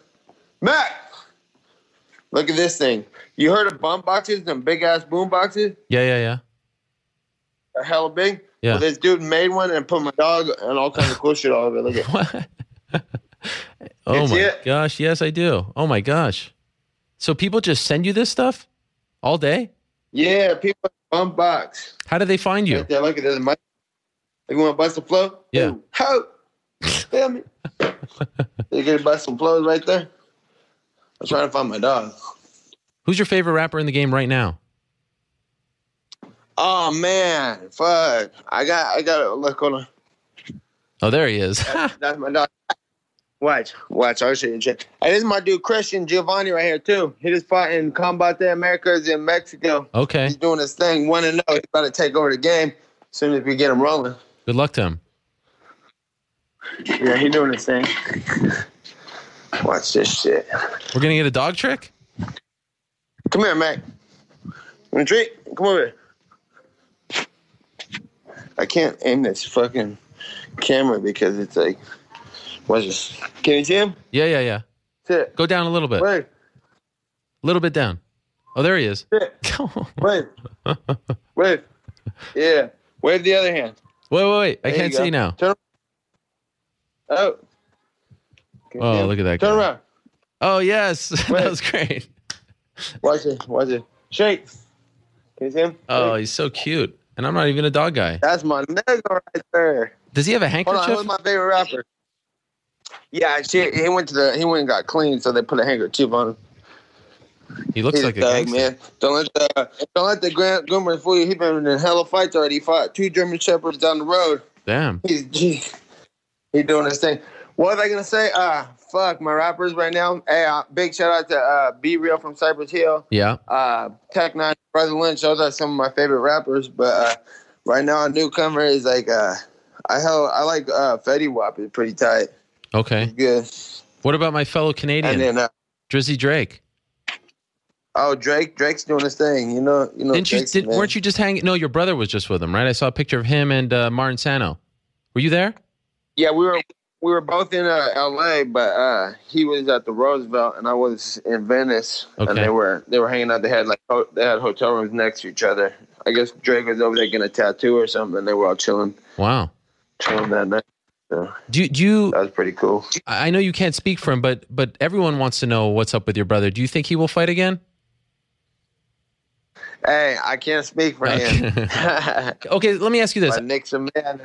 Mac, look at this thing. You heard of bump boxes, them big ass boom boxes? Yeah, yeah, yeah. Hella big. Yeah. Well, this dude made one and put my dog and all kinds of cool shit all over it. Look at What? oh my it? gosh, yes, I do. Oh my gosh. So people just send you this stuff all day? Yeah, people bump box. How do they find you? Right there, look at this. Mike. You want to bust a flow? Yeah. Ooh, Ho! Feel me? you get to bust some flows right there? I'm trying to find my dog. Who's your favorite rapper in the game right now? Oh man, fuck! I got, I got to look on. A, Oh, there he is. that's my dog. Watch, watch. I'll show you. Hey, this is my dude Christian Giovanni right here too. He just fought in Combate Americas in Mexico. okay. He's doing his thing. One and zero. He's about to take over the game as soon as we get him rolling. Good luck to him. Yeah, he doing his thing. Watch this shit. We're going to get a dog trick? Come here, Mac. Want a treat? Come over here. I can't aim this fucking camera because it's like, what's this? Can you see him? Yeah, yeah, yeah. Sit. Go down a little bit. Wait. A little bit down. Oh, there he is. Wait. Wait. Yeah. Wave the other hand. Wait, wait, wait. I There can't see now. Turn. Oh. Can Oh, look at that Turn guy. around. Oh, yes. that was great. Watch it. Watch it. Shake. Can you see him? Oh, he's so cute. And I'm not even a dog guy. That's my nigga right there. Does he have a handkerchief? Hold on, who's my favorite rapper? Yeah, she, he went to the he went and got clean, so they put a handkerchief on him. He looks He's like a thug, man. Don't let the don't let the Grant Goomer fool you. He been in hella fights already. He fought two German shepherds down the road. Damn. He's gee, he doing his thing. What was I gonna say? Uh fuck my rappers right now. Hey, uh, big shout out to uh B-Real from Cypress Hill. Yeah. Uh Tech N9ne, Brother Lynch. Those are some of my favorite rappers. But uh, right now, a newcomer is like uh I hell I like uh Fetty Wap. It's pretty tight. Okay. Good. What about my fellow Canadian, And then uh, Drizzy Drake? oh Drake, Drake's doing his thing. You know, you know. Didn't you? Did, weren't you just hanging? No, your brother was just with him, right? I saw a picture of him and uh, Martin Sano. Were you there? Yeah, we were we were both in uh, L.A., but uh, he was at the Roosevelt and I was in Venice, Okay. and they were they were hanging out. They had like ho- they had hotel rooms next to each other. I guess Drake was over there getting a tattoo or something, and they were all chilling Wow. chilling that night. So Do you, do you? that was pretty cool. I know you can't speak for him, but but everyone wants to know what's up with your brother. Do you think he will fight again? Hey, I can't speak for him. Okay, let me ask you this. but Nick's a man.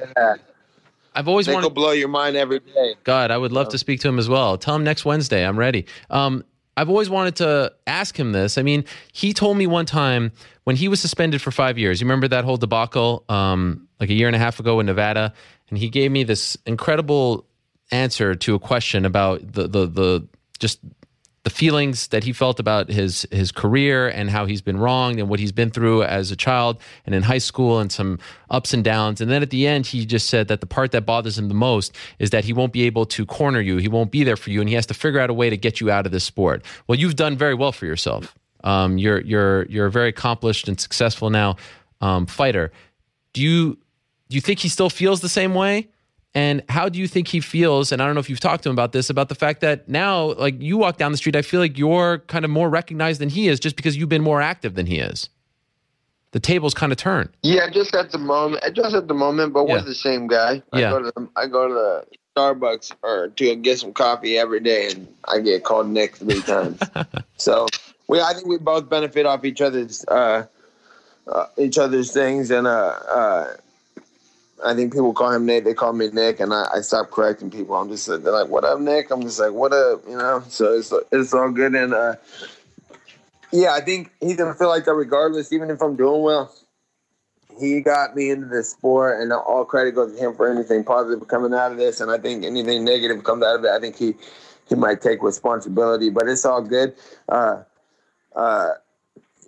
I've always Nick wanted. blow your mind every day. God, I would love to speak to him as well. Tell him next Wednesday. I'm ready. Um, I've always wanted to ask him this. I mean, he told me one time when he was suspended for five years. You remember that whole debacle, um, like a year and a half ago in Nevada, and he gave me this incredible answer to a question about the the the just the feelings that he felt about his his career and how he's been wronged and what he's been through as a child and in high school and some ups and downs. And then at the end, he just said that the part that bothers him the most is that he won't be able to corner you. He won't be there for you, and he has to figure out a way to get you out of this sport. Well, you've done very well for yourself. Um, you're you're you're a very accomplished and successful now um, fighter. Do you do you think he still feels the same way? And how do you think he feels? And I don't know if you've talked to him about this, about the fact that now, like you walk down the street, I feel like you're kind of more recognized than he is just because you've been more active than he is. The tables kind of turn. Yeah, just at the moment, just at the moment, but Yeah. we're the same guy. I Yeah. go to the, I go to the Starbucks or to get some coffee every day, and I get called Nick three times. so we, I think we both benefit off each other's uh, uh, each other's things, and uh, uh, I think people call him Nick. They call me Nick, and I, I stop correcting people. I'm just like, they're like, "What up, Nick?" I'm just like, "What up?" You know. So it's it's all good, and uh, yeah, I think he's gonna feel like that regardless, even if I'm doing well. He got me into this sport, and all credit goes to him for anything positive coming out of this. And I think anything negative comes out of it, I think he he might take responsibility. But it's all good. Uh, uh,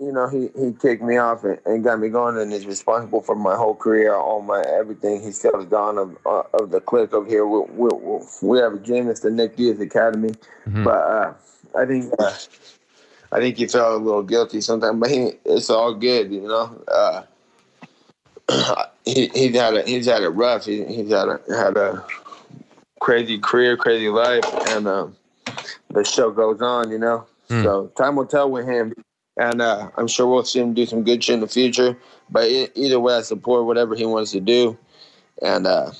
you know, he, he kicked me off and, and got me going, and is responsible for my whole career, all my everything. He's still the dawn of uh, of the clique over here. We, we, we, have a gym. It's the Nick Diaz Academy. Mhm. But uh, I think uh, I think he felt a little guilty sometimes, but he it's all good, you know. Uh, he he's had a, he's had it rough. He, he's had a had a crazy career, crazy life, and um, the show goes on, you know. Hmm. So time will tell with him, and uh, I'm sure we'll see him do some good shit in the future. But either way, I support whatever he wants to do, and uh,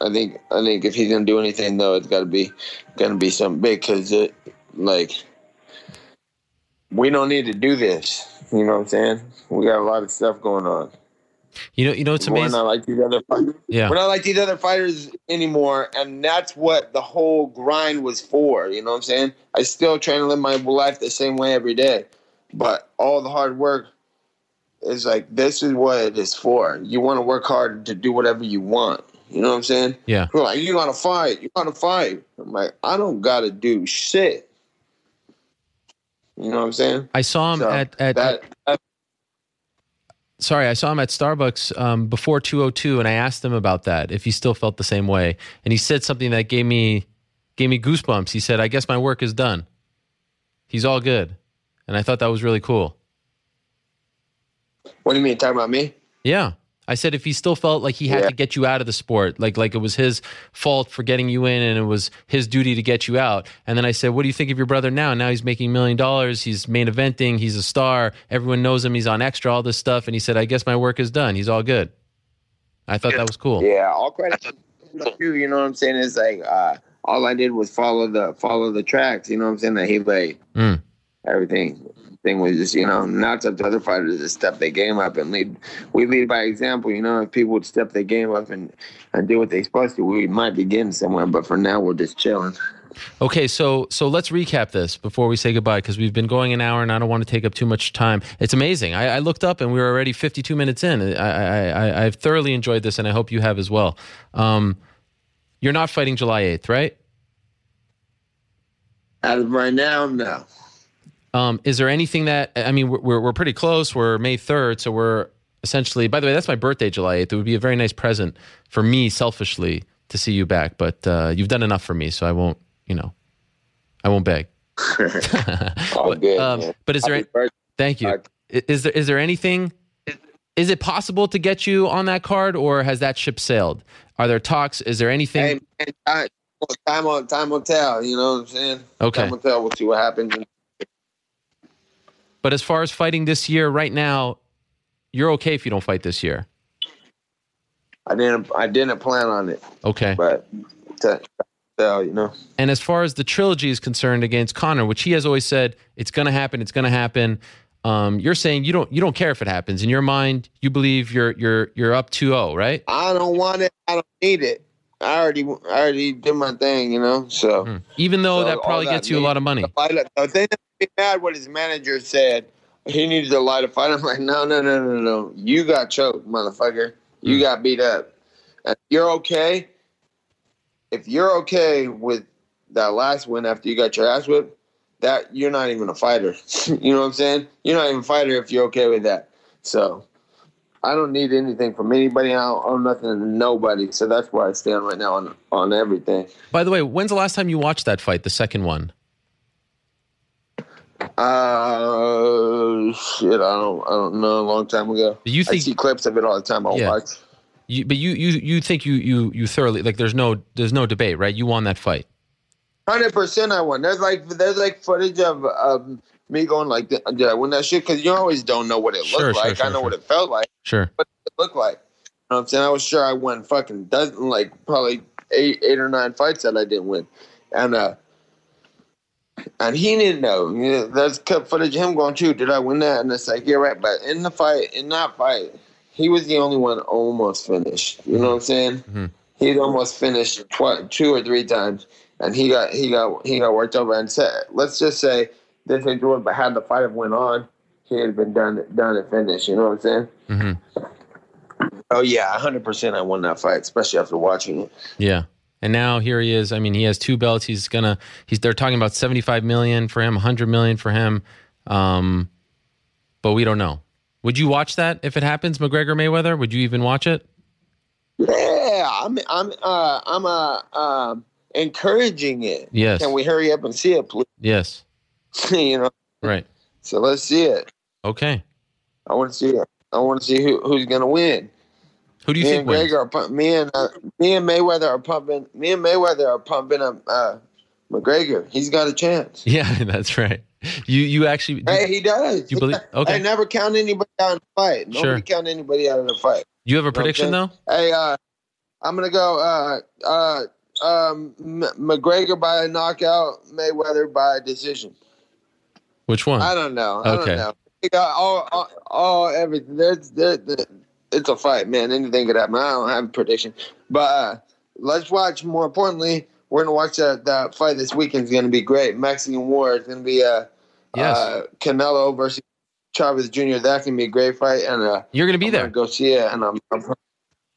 I think I think if he's gonna do anything though, it's got to be gonna be something big because it like we don't need to do this. You know what I'm saying? We got a lot of stuff going on. You know, you know, it's amazing. We're not like these other fighters. Yeah. We're not like these other fighters anymore, and that's what the whole grind was for. You know what I'm saying? I still try to live my life the same way every day, but all the hard work is like this is what it is for. You want to work hard to do whatever you want. You know what I'm saying? Yeah. People like, you gotta fight. You gotta fight. I'm like, I don't gotta do shit. You know what I'm saying? I saw him So at, at that, that sorry, I saw him at Starbucks um, before 202, and I asked him about that if he still felt the same way, and he said something that gave me gave me goosebumps. He said, "I guess my work is done. He's all good," and I thought that was really cool. what do you mean? Talking about me? Yeah. I said if he still felt like he had Yeah. to get you out of the sport, like like it was his fault for getting you in and it was his duty to get you out. And then I said, "What do you think of your brother now? Now he's making a million dollars, he's main eventing, he's a star, everyone knows him, he's on extra all this stuff." And he said, "I guess my work is done. He's all good." I thought that was cool. Yeah, all credit to you. You know what I'm saying? It's like uh, all I did was follow the follow the tracks. You know what I'm saying? That he laid Mm. Everything. Thing was just you know now it's up to other fighters to step their game up and lead. We lead by example. You know, if people would step their game up and and do what they're supposed to, we might be getting somewhere. But for now, we're just chilling. Okay, so so let's recap this before we say goodbye because we've been going an hour and I don't want to take up too much time. It's amazing. I, I looked up and we were already 52 minutes in. I, I, I I've thoroughly enjoyed this and I hope you have as well. Um, you're not fighting July 8th, right? As of right now, no. Um, is there anything that I mean? We're we're pretty close. We're May 3rd, so we're essentially. By the way, that's my birthday, July 8th. It would be a very nice present for me, selfishly, to see you back. But uh, you've done enough for me, so I won't. You know, I won't beg. All good. Um, man. but is there? Happy. Thank you. Is there is there anything? Is it possible to get you on that card, or has that ship sailed? Are there talks? Is there anything? Hey, man, time, time will time will tell. You know what I'm saying? Okay. Time will tell. We'll see what happens. But as far as fighting this year, right now, you're okay if you don't fight this year. I didn't. I didn't plan on it, Okay. but to tell you know. And as far as the trilogy is concerned against Conor, which he has always said it's going to happen, it's going to happen. Um, you're saying you don't you don't care if it happens in your mind. You believe you're you're you're up 2-0, right? I don't want it. I don't need it. I already I already did my thing, you know. So Even though So that probably that gets you a lot of money. the the thing that made me mad what his manager said. He needed to light a fight. I'm like, no, no, no, no, no. You got choked, motherfucker. You Mm. got beat up. And you're okay. If you're okay with that last win after you got your ass whipped, that you're not even a fighter. you know what I'm saying? You're not even a fighter if you're okay with that. So I don't need anything from anybody. I don't owe nothing to nobody. So that's where I stand right now on on everything. By the way, when's the last time you watched that fight, the second one? Uh, shit, I don't, I don't know. A long time ago. You I think- see clips of it all the time. I Yeah. watch. You, but you, you, you think you, you, you thoroughly like. There's no, there's no debate, right? You won that fight. Hundred percent, I won. There's like, there's like footage of um, me going like, did I win that shit? Because you always don't know what it Sure, looked sure, like. sure, I know what it felt like. Sure. What it looked like. You know what I'm saying? I was sure I won fucking dozen, like probably eight, eight or nine fights that I didn't win, and uh, and he didn't know. You know, there's cut footage of him going, "Too, did I win that?" And it's like, "Yeah, right." But in the fight, in that fight, he was the only one almost finished. You know what I'm saying? Mhm. He'd almost finished twi- two or three times, and he got he got he got worked over. And said, let's just say this ain't Jordan, but had the fight have went on, he had been done done and finished. You know what I'm saying? Mm-hmm. Oh yeah, hundred percent. I won that fight, especially after watching it. Yeah. And now here he is. I mean, he has two belts. He's gonna. He's. They're talking about seventy-five million for him, hundred million for him. Um, but we don't know. Would you watch that if it happens, McGregor Mayweather? Would you even watch it? Yeah, I'm I'm uh I'm uh um encouraging it. Yes. Can we hurry up and see it, please? Yes. you know. Right. So let's see it. Okay. I want to see it. I want to see who who's gonna win. Who do you me think and wins? Are me and uh, me and Mayweather are pumping. Me and Mayweather are pumping up uh, McGregor. He's got a chance. Yeah, that's right. You you actually Hey, he does. You believe- okay. I never count anybody out in the fight. Nobody Sure. count anybody out in the fight. you have a know what I'm prediction though? Hey, uh, I'm gonna go uh, uh, um, M- McGregor by a knockout, Mayweather by a decision. Which one? I don't know. I Okay. don't know. They got all, all, all everything. There's, there, there, it's a fight, man. Anything could happen. I don't have a prediction, but uh, let's watch. More importantly, we're gonna watch that that fight this weekend. is gonna be great. Mexican War. is gonna be uh, Yes. uh, Canelo versus Chavez Jr. That's gonna be a great fight, and uh, You're gonna be I'm there. gonna go see it, and I'm, I'm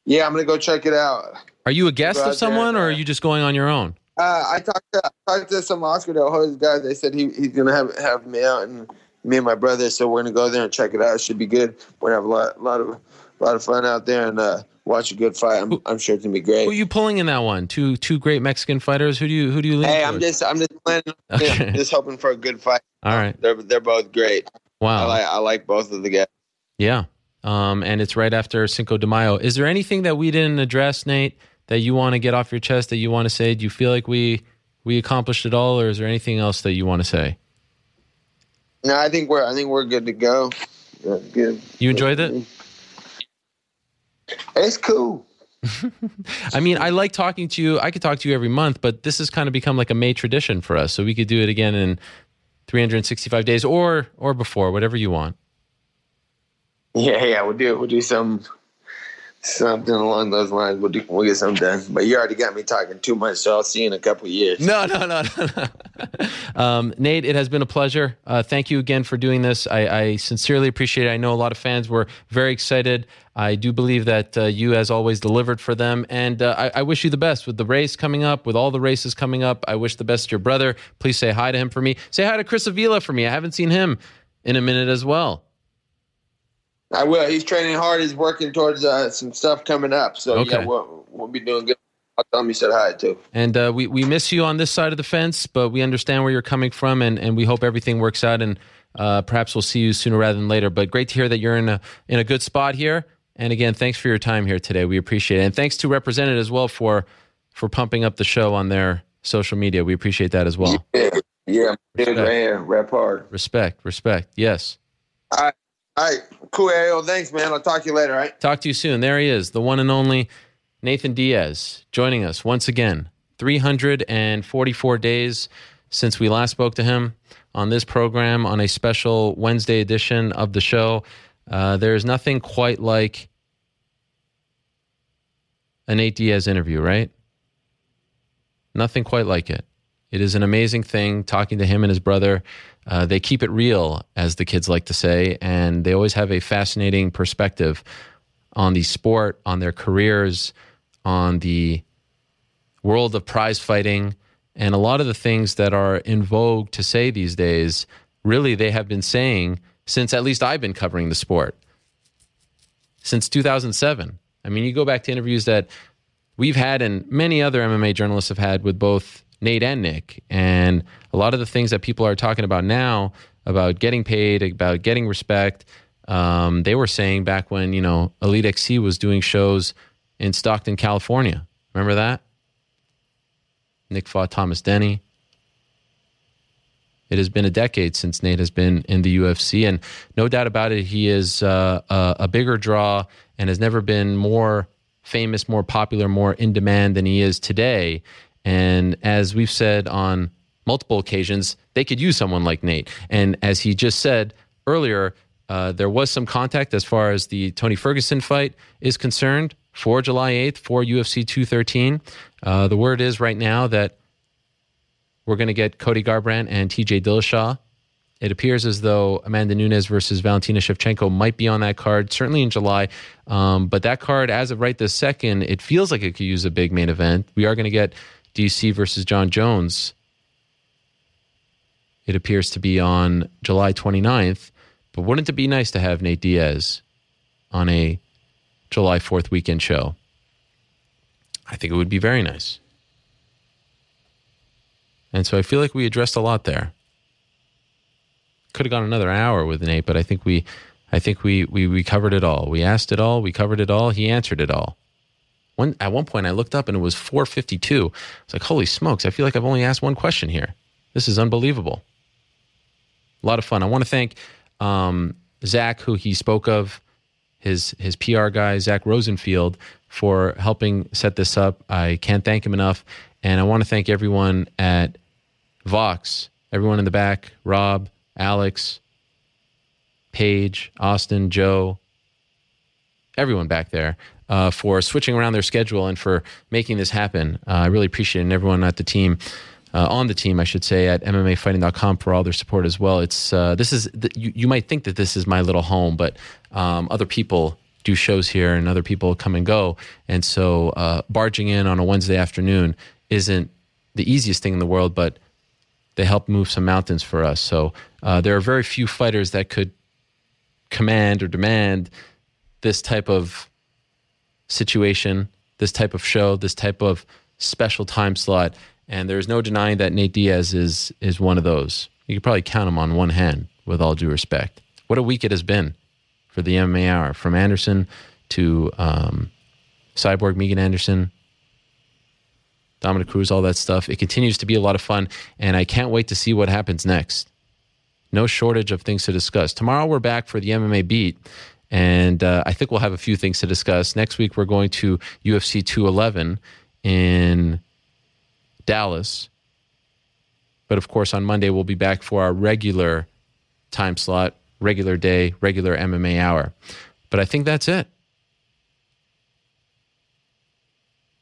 yeah, I'm gonna go check it out. Are you a guest Go of out there someone, or uh, are you just going on your own? Uh, I talked to talked to some Oscar De La Hoya's guys. They said he, he's gonna have have me out and me and my brother. So we're gonna go there and check it out. It should be good. We're gonna have a lot lot of lot of fun out there and uh, watch a good fight. I'm, I'm sure it's gonna be great. Who are you pulling in that one? Two two great Mexican fighters. Who do you who do you lean? Hey, I'm just I'm just planning, Okay. just hoping for a good fight. All right. They're they're both great. I Wow. like I like both of the guys. Yeah. Um, and it's right after Cinco de Mayo. Is there anything that we didn't address, Nate, that you want to get off your chest that you want to say? Do you feel like we we accomplished it all, or is there anything else that you want to say? No, I think we're I think we're good to go. Good. You enjoyed it? It's cool. I mean, I like talking to you. I could talk to you every month, but this has kind of become like a May tradition for us. So we could do it again in 365 days or or before, whatever you want. Yeah, yeah, we'll do it. we'll do some something along those lines. We'll do we'll get something done. But you already got me talking too much, so I'll see you in a couple years. No, no, no, no. no. um, Nate, it has been a pleasure. Uh, thank you again for doing this. I, I sincerely appreciate it. I know a lot of fans were very excited. I do believe that uh, you, as always, delivered for them. And uh, I, I wish you the best with the race coming up, with all the races coming up. I wish the best to your brother. Please say hi to him for me. Say hi to Chris Avila for me. I haven't seen him in a minute as well. I will. He's training hard. He's working towards uh, some stuff coming up. So Okay. yeah, we'll, we'll be doing good. I'll tell him you said hi too. And uh, we, we miss you on this side of the fence, but we understand where you're coming from, and, and we hope everything works out. And uh, perhaps we'll see you sooner rather than later. But great to hear that you're in a in a good spot here. And again, thanks for your time here today. We appreciate it, and thanks to Represented as well for for pumping up the show on their social media. We appreciate that as well. Yeah, yeah, Respect. here, rap hard. Respect, respect. Yes. All right, all right, cool. Ariel, thanks, man. I'll talk to you later. Right. Talk to you soon. There he is, the one and only Nathan Diaz, joining us once again. 344 days since we last spoke to him on this program on a special Wednesday edition of the show. Uh, there is nothing quite like a Nate Diaz interview, right? Nothing quite like it. It is an amazing thing talking to him and his brother. Uh, they keep it real, as the kids like to say, and they always have a fascinating perspective on the sport, on their careers, on the world of prize fighting, and a lot of the things that are in vogue to say these days. Really, they have been saying since at least I've been covering the sport since 2007. I mean, you go back to interviews that we've had and many other MMA journalists have had with both Nate and Nick. And a lot of the things that people are talking about now about getting paid, about getting respect, um, they were saying back when, you know, Elite XC was doing shows in Stockton, California. Remember that? Nick fought Thomas Denny. It has been a decade since Nate has been in the UFC, and no doubt about it, he is uh, a, a bigger draw and has never been more famous, more popular, more in demand than he is today. And as we've said on multiple occasions, they could use someone like Nate. And as he just said earlier, uh, there was some contact as far as the Tony Ferguson fight is concerned for July 8th for UFC 213. Uh, the word is right now that we're going to get Cody Garbrandt and TJ Dillashaw. It appears as though Amanda Nunes versus Valentina Shevchenko might be on that card, certainly in July. Um, but that card, as of right this second, it feels like it could use a big main event. We are going to get DC versus Jon Jones. It appears to be on July 29th. But wouldn't it be nice to have Nate Diaz on a July 4th weekend show? I think it would be very nice. And so I feel like we addressed a lot there. Could have gone another hour with Nate, but I think we I think we, we we covered it all. We asked it all, we covered it all, he answered it all. One at one point I looked up and it was 452. It's like, holy smokes, I feel like I've only asked one question here. This is unbelievable. A lot of fun. I want to thank um, Zach, who he spoke of, his his PR guy, Zach Rosenfield, for helping set this up. I can't thank him enough. And I want to thank everyone at Vox, everyone in the back, Rob, Alex, Paige, Austin, Joe, everyone back there uh, for switching around their schedule and for making this happen. Uh, I really appreciate it. And everyone at the team, uh, on the team, I should say, at MMAfighting.com for all their support as well. It's uh, this is the, you, you might think that this is my little home, but um, other people do shows here and other people come and go, and so uh, barging in on a Wednesday afternoon isn't the easiest thing in the world, but they help move some mountains for us. So uh, there are very few fighters that could command or demand this type of situation, this type of show, this type of special time slot. And there's no denying that Nate Diaz is is one of those. You could probably count him on one hand, with all due respect. What a week it has been for the MMA Hour, from Anderson to um, Cyborg Megan Anderson, Dominick Cruz, all that stuff. It continues to be a lot of fun, and I can't wait to see what happens next. No shortage of things to discuss. Tomorrow we're back for the MMA beat, and uh, I think we'll have a few things to discuss. Next week we're going to UFC 211 in Dallas. But of course, on Monday we'll be back for our regular time slot, regular day, regular MMA hour. But I think that's it.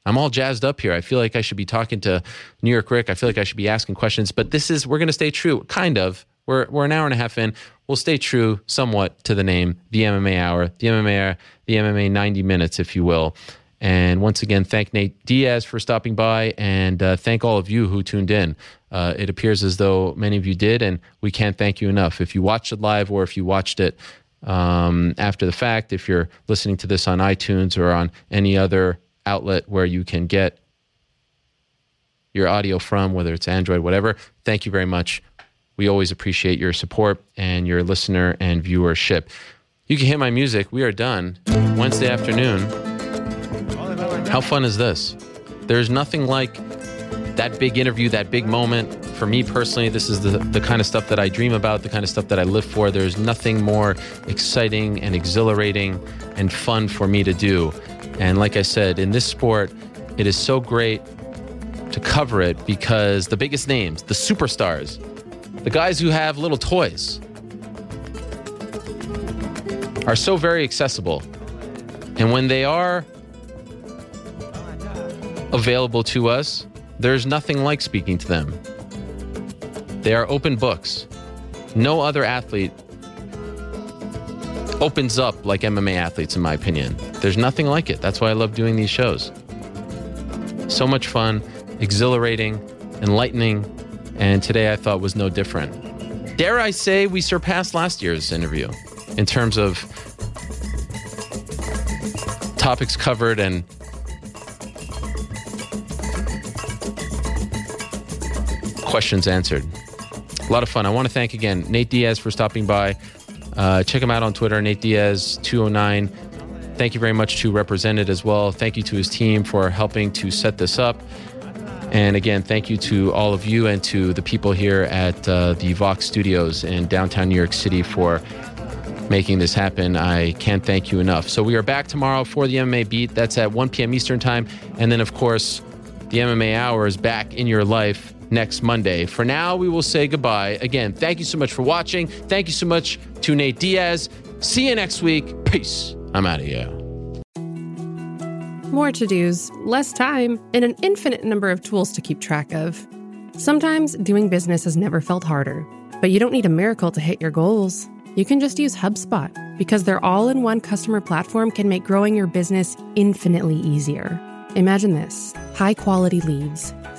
I'm all jazzed up here. I feel like I should be talking to New York Rick. I feel like I should be asking questions, but this is, we're going to stay true, kind of. We're, we're an hour and a half in. We'll stay true somewhat to the name, the MMA Hour, the MMA, the MMA 90 minutes, if you will. And once again, thank Nate Diaz for stopping by and uh, thank all of you who tuned in. Uh, it appears as though many of you did, and we can't thank you enough. If you watched it live or if you watched it um, after the fact, if you're listening to this on iTunes or on any other outlet where you can get your audio from, whether it's Android, whatever. Thank you very much. We always appreciate your support and your listener and viewership. You can hear my music. We are done Wednesday afternoon. How fun is this? There's nothing like that big interview, that big moment. For me personally, this is the, the kind of stuff that I dream about, the kind of stuff that I live for. There's nothing more exciting and exhilarating and fun for me to do and like I said, in this sport, it is so great to cover it because the biggest names, the superstars, the guys who have little toys, are so very accessible. And when they are available to us, There's nothing like speaking to them. They are open books. No other athlete opens up like MMA athletes, in my opinion. There's nothing like it. That's why I love doing these shows. So much fun, exhilarating, enlightening, and today I thought was no different. Dare I say we surpassed last year's interview in terms of topics covered and questions answered. A lot of fun. I want to thank again Nate Diaz for stopping by. Uh, check him out on Twitter, Nate Diaz 209. Thank you very much to Represented as well. Thank you to his team for helping to set this up. And again, thank you to all of you and to the people here at uh, the Vox Studios in downtown New York City for making this happen. I can't thank you enough. So we are back tomorrow for the MMA Beat. That's at 1 p.m. Eastern Time. And then, of course, the MMA Hour is back in your life next Monday. For now, we will say goodbye. Again, thank you so much for watching. Thank you so much to Nate Diaz. See you next week. Peace. I'm out of here. More to dos, less time, and an infinite number of tools to keep track of. Sometimes doing business has never felt harder, but you don't need a miracle to hit your goals. You can just use HubSpot because their all in one customer platform can make growing your business infinitely easier. Imagine this high quality leads,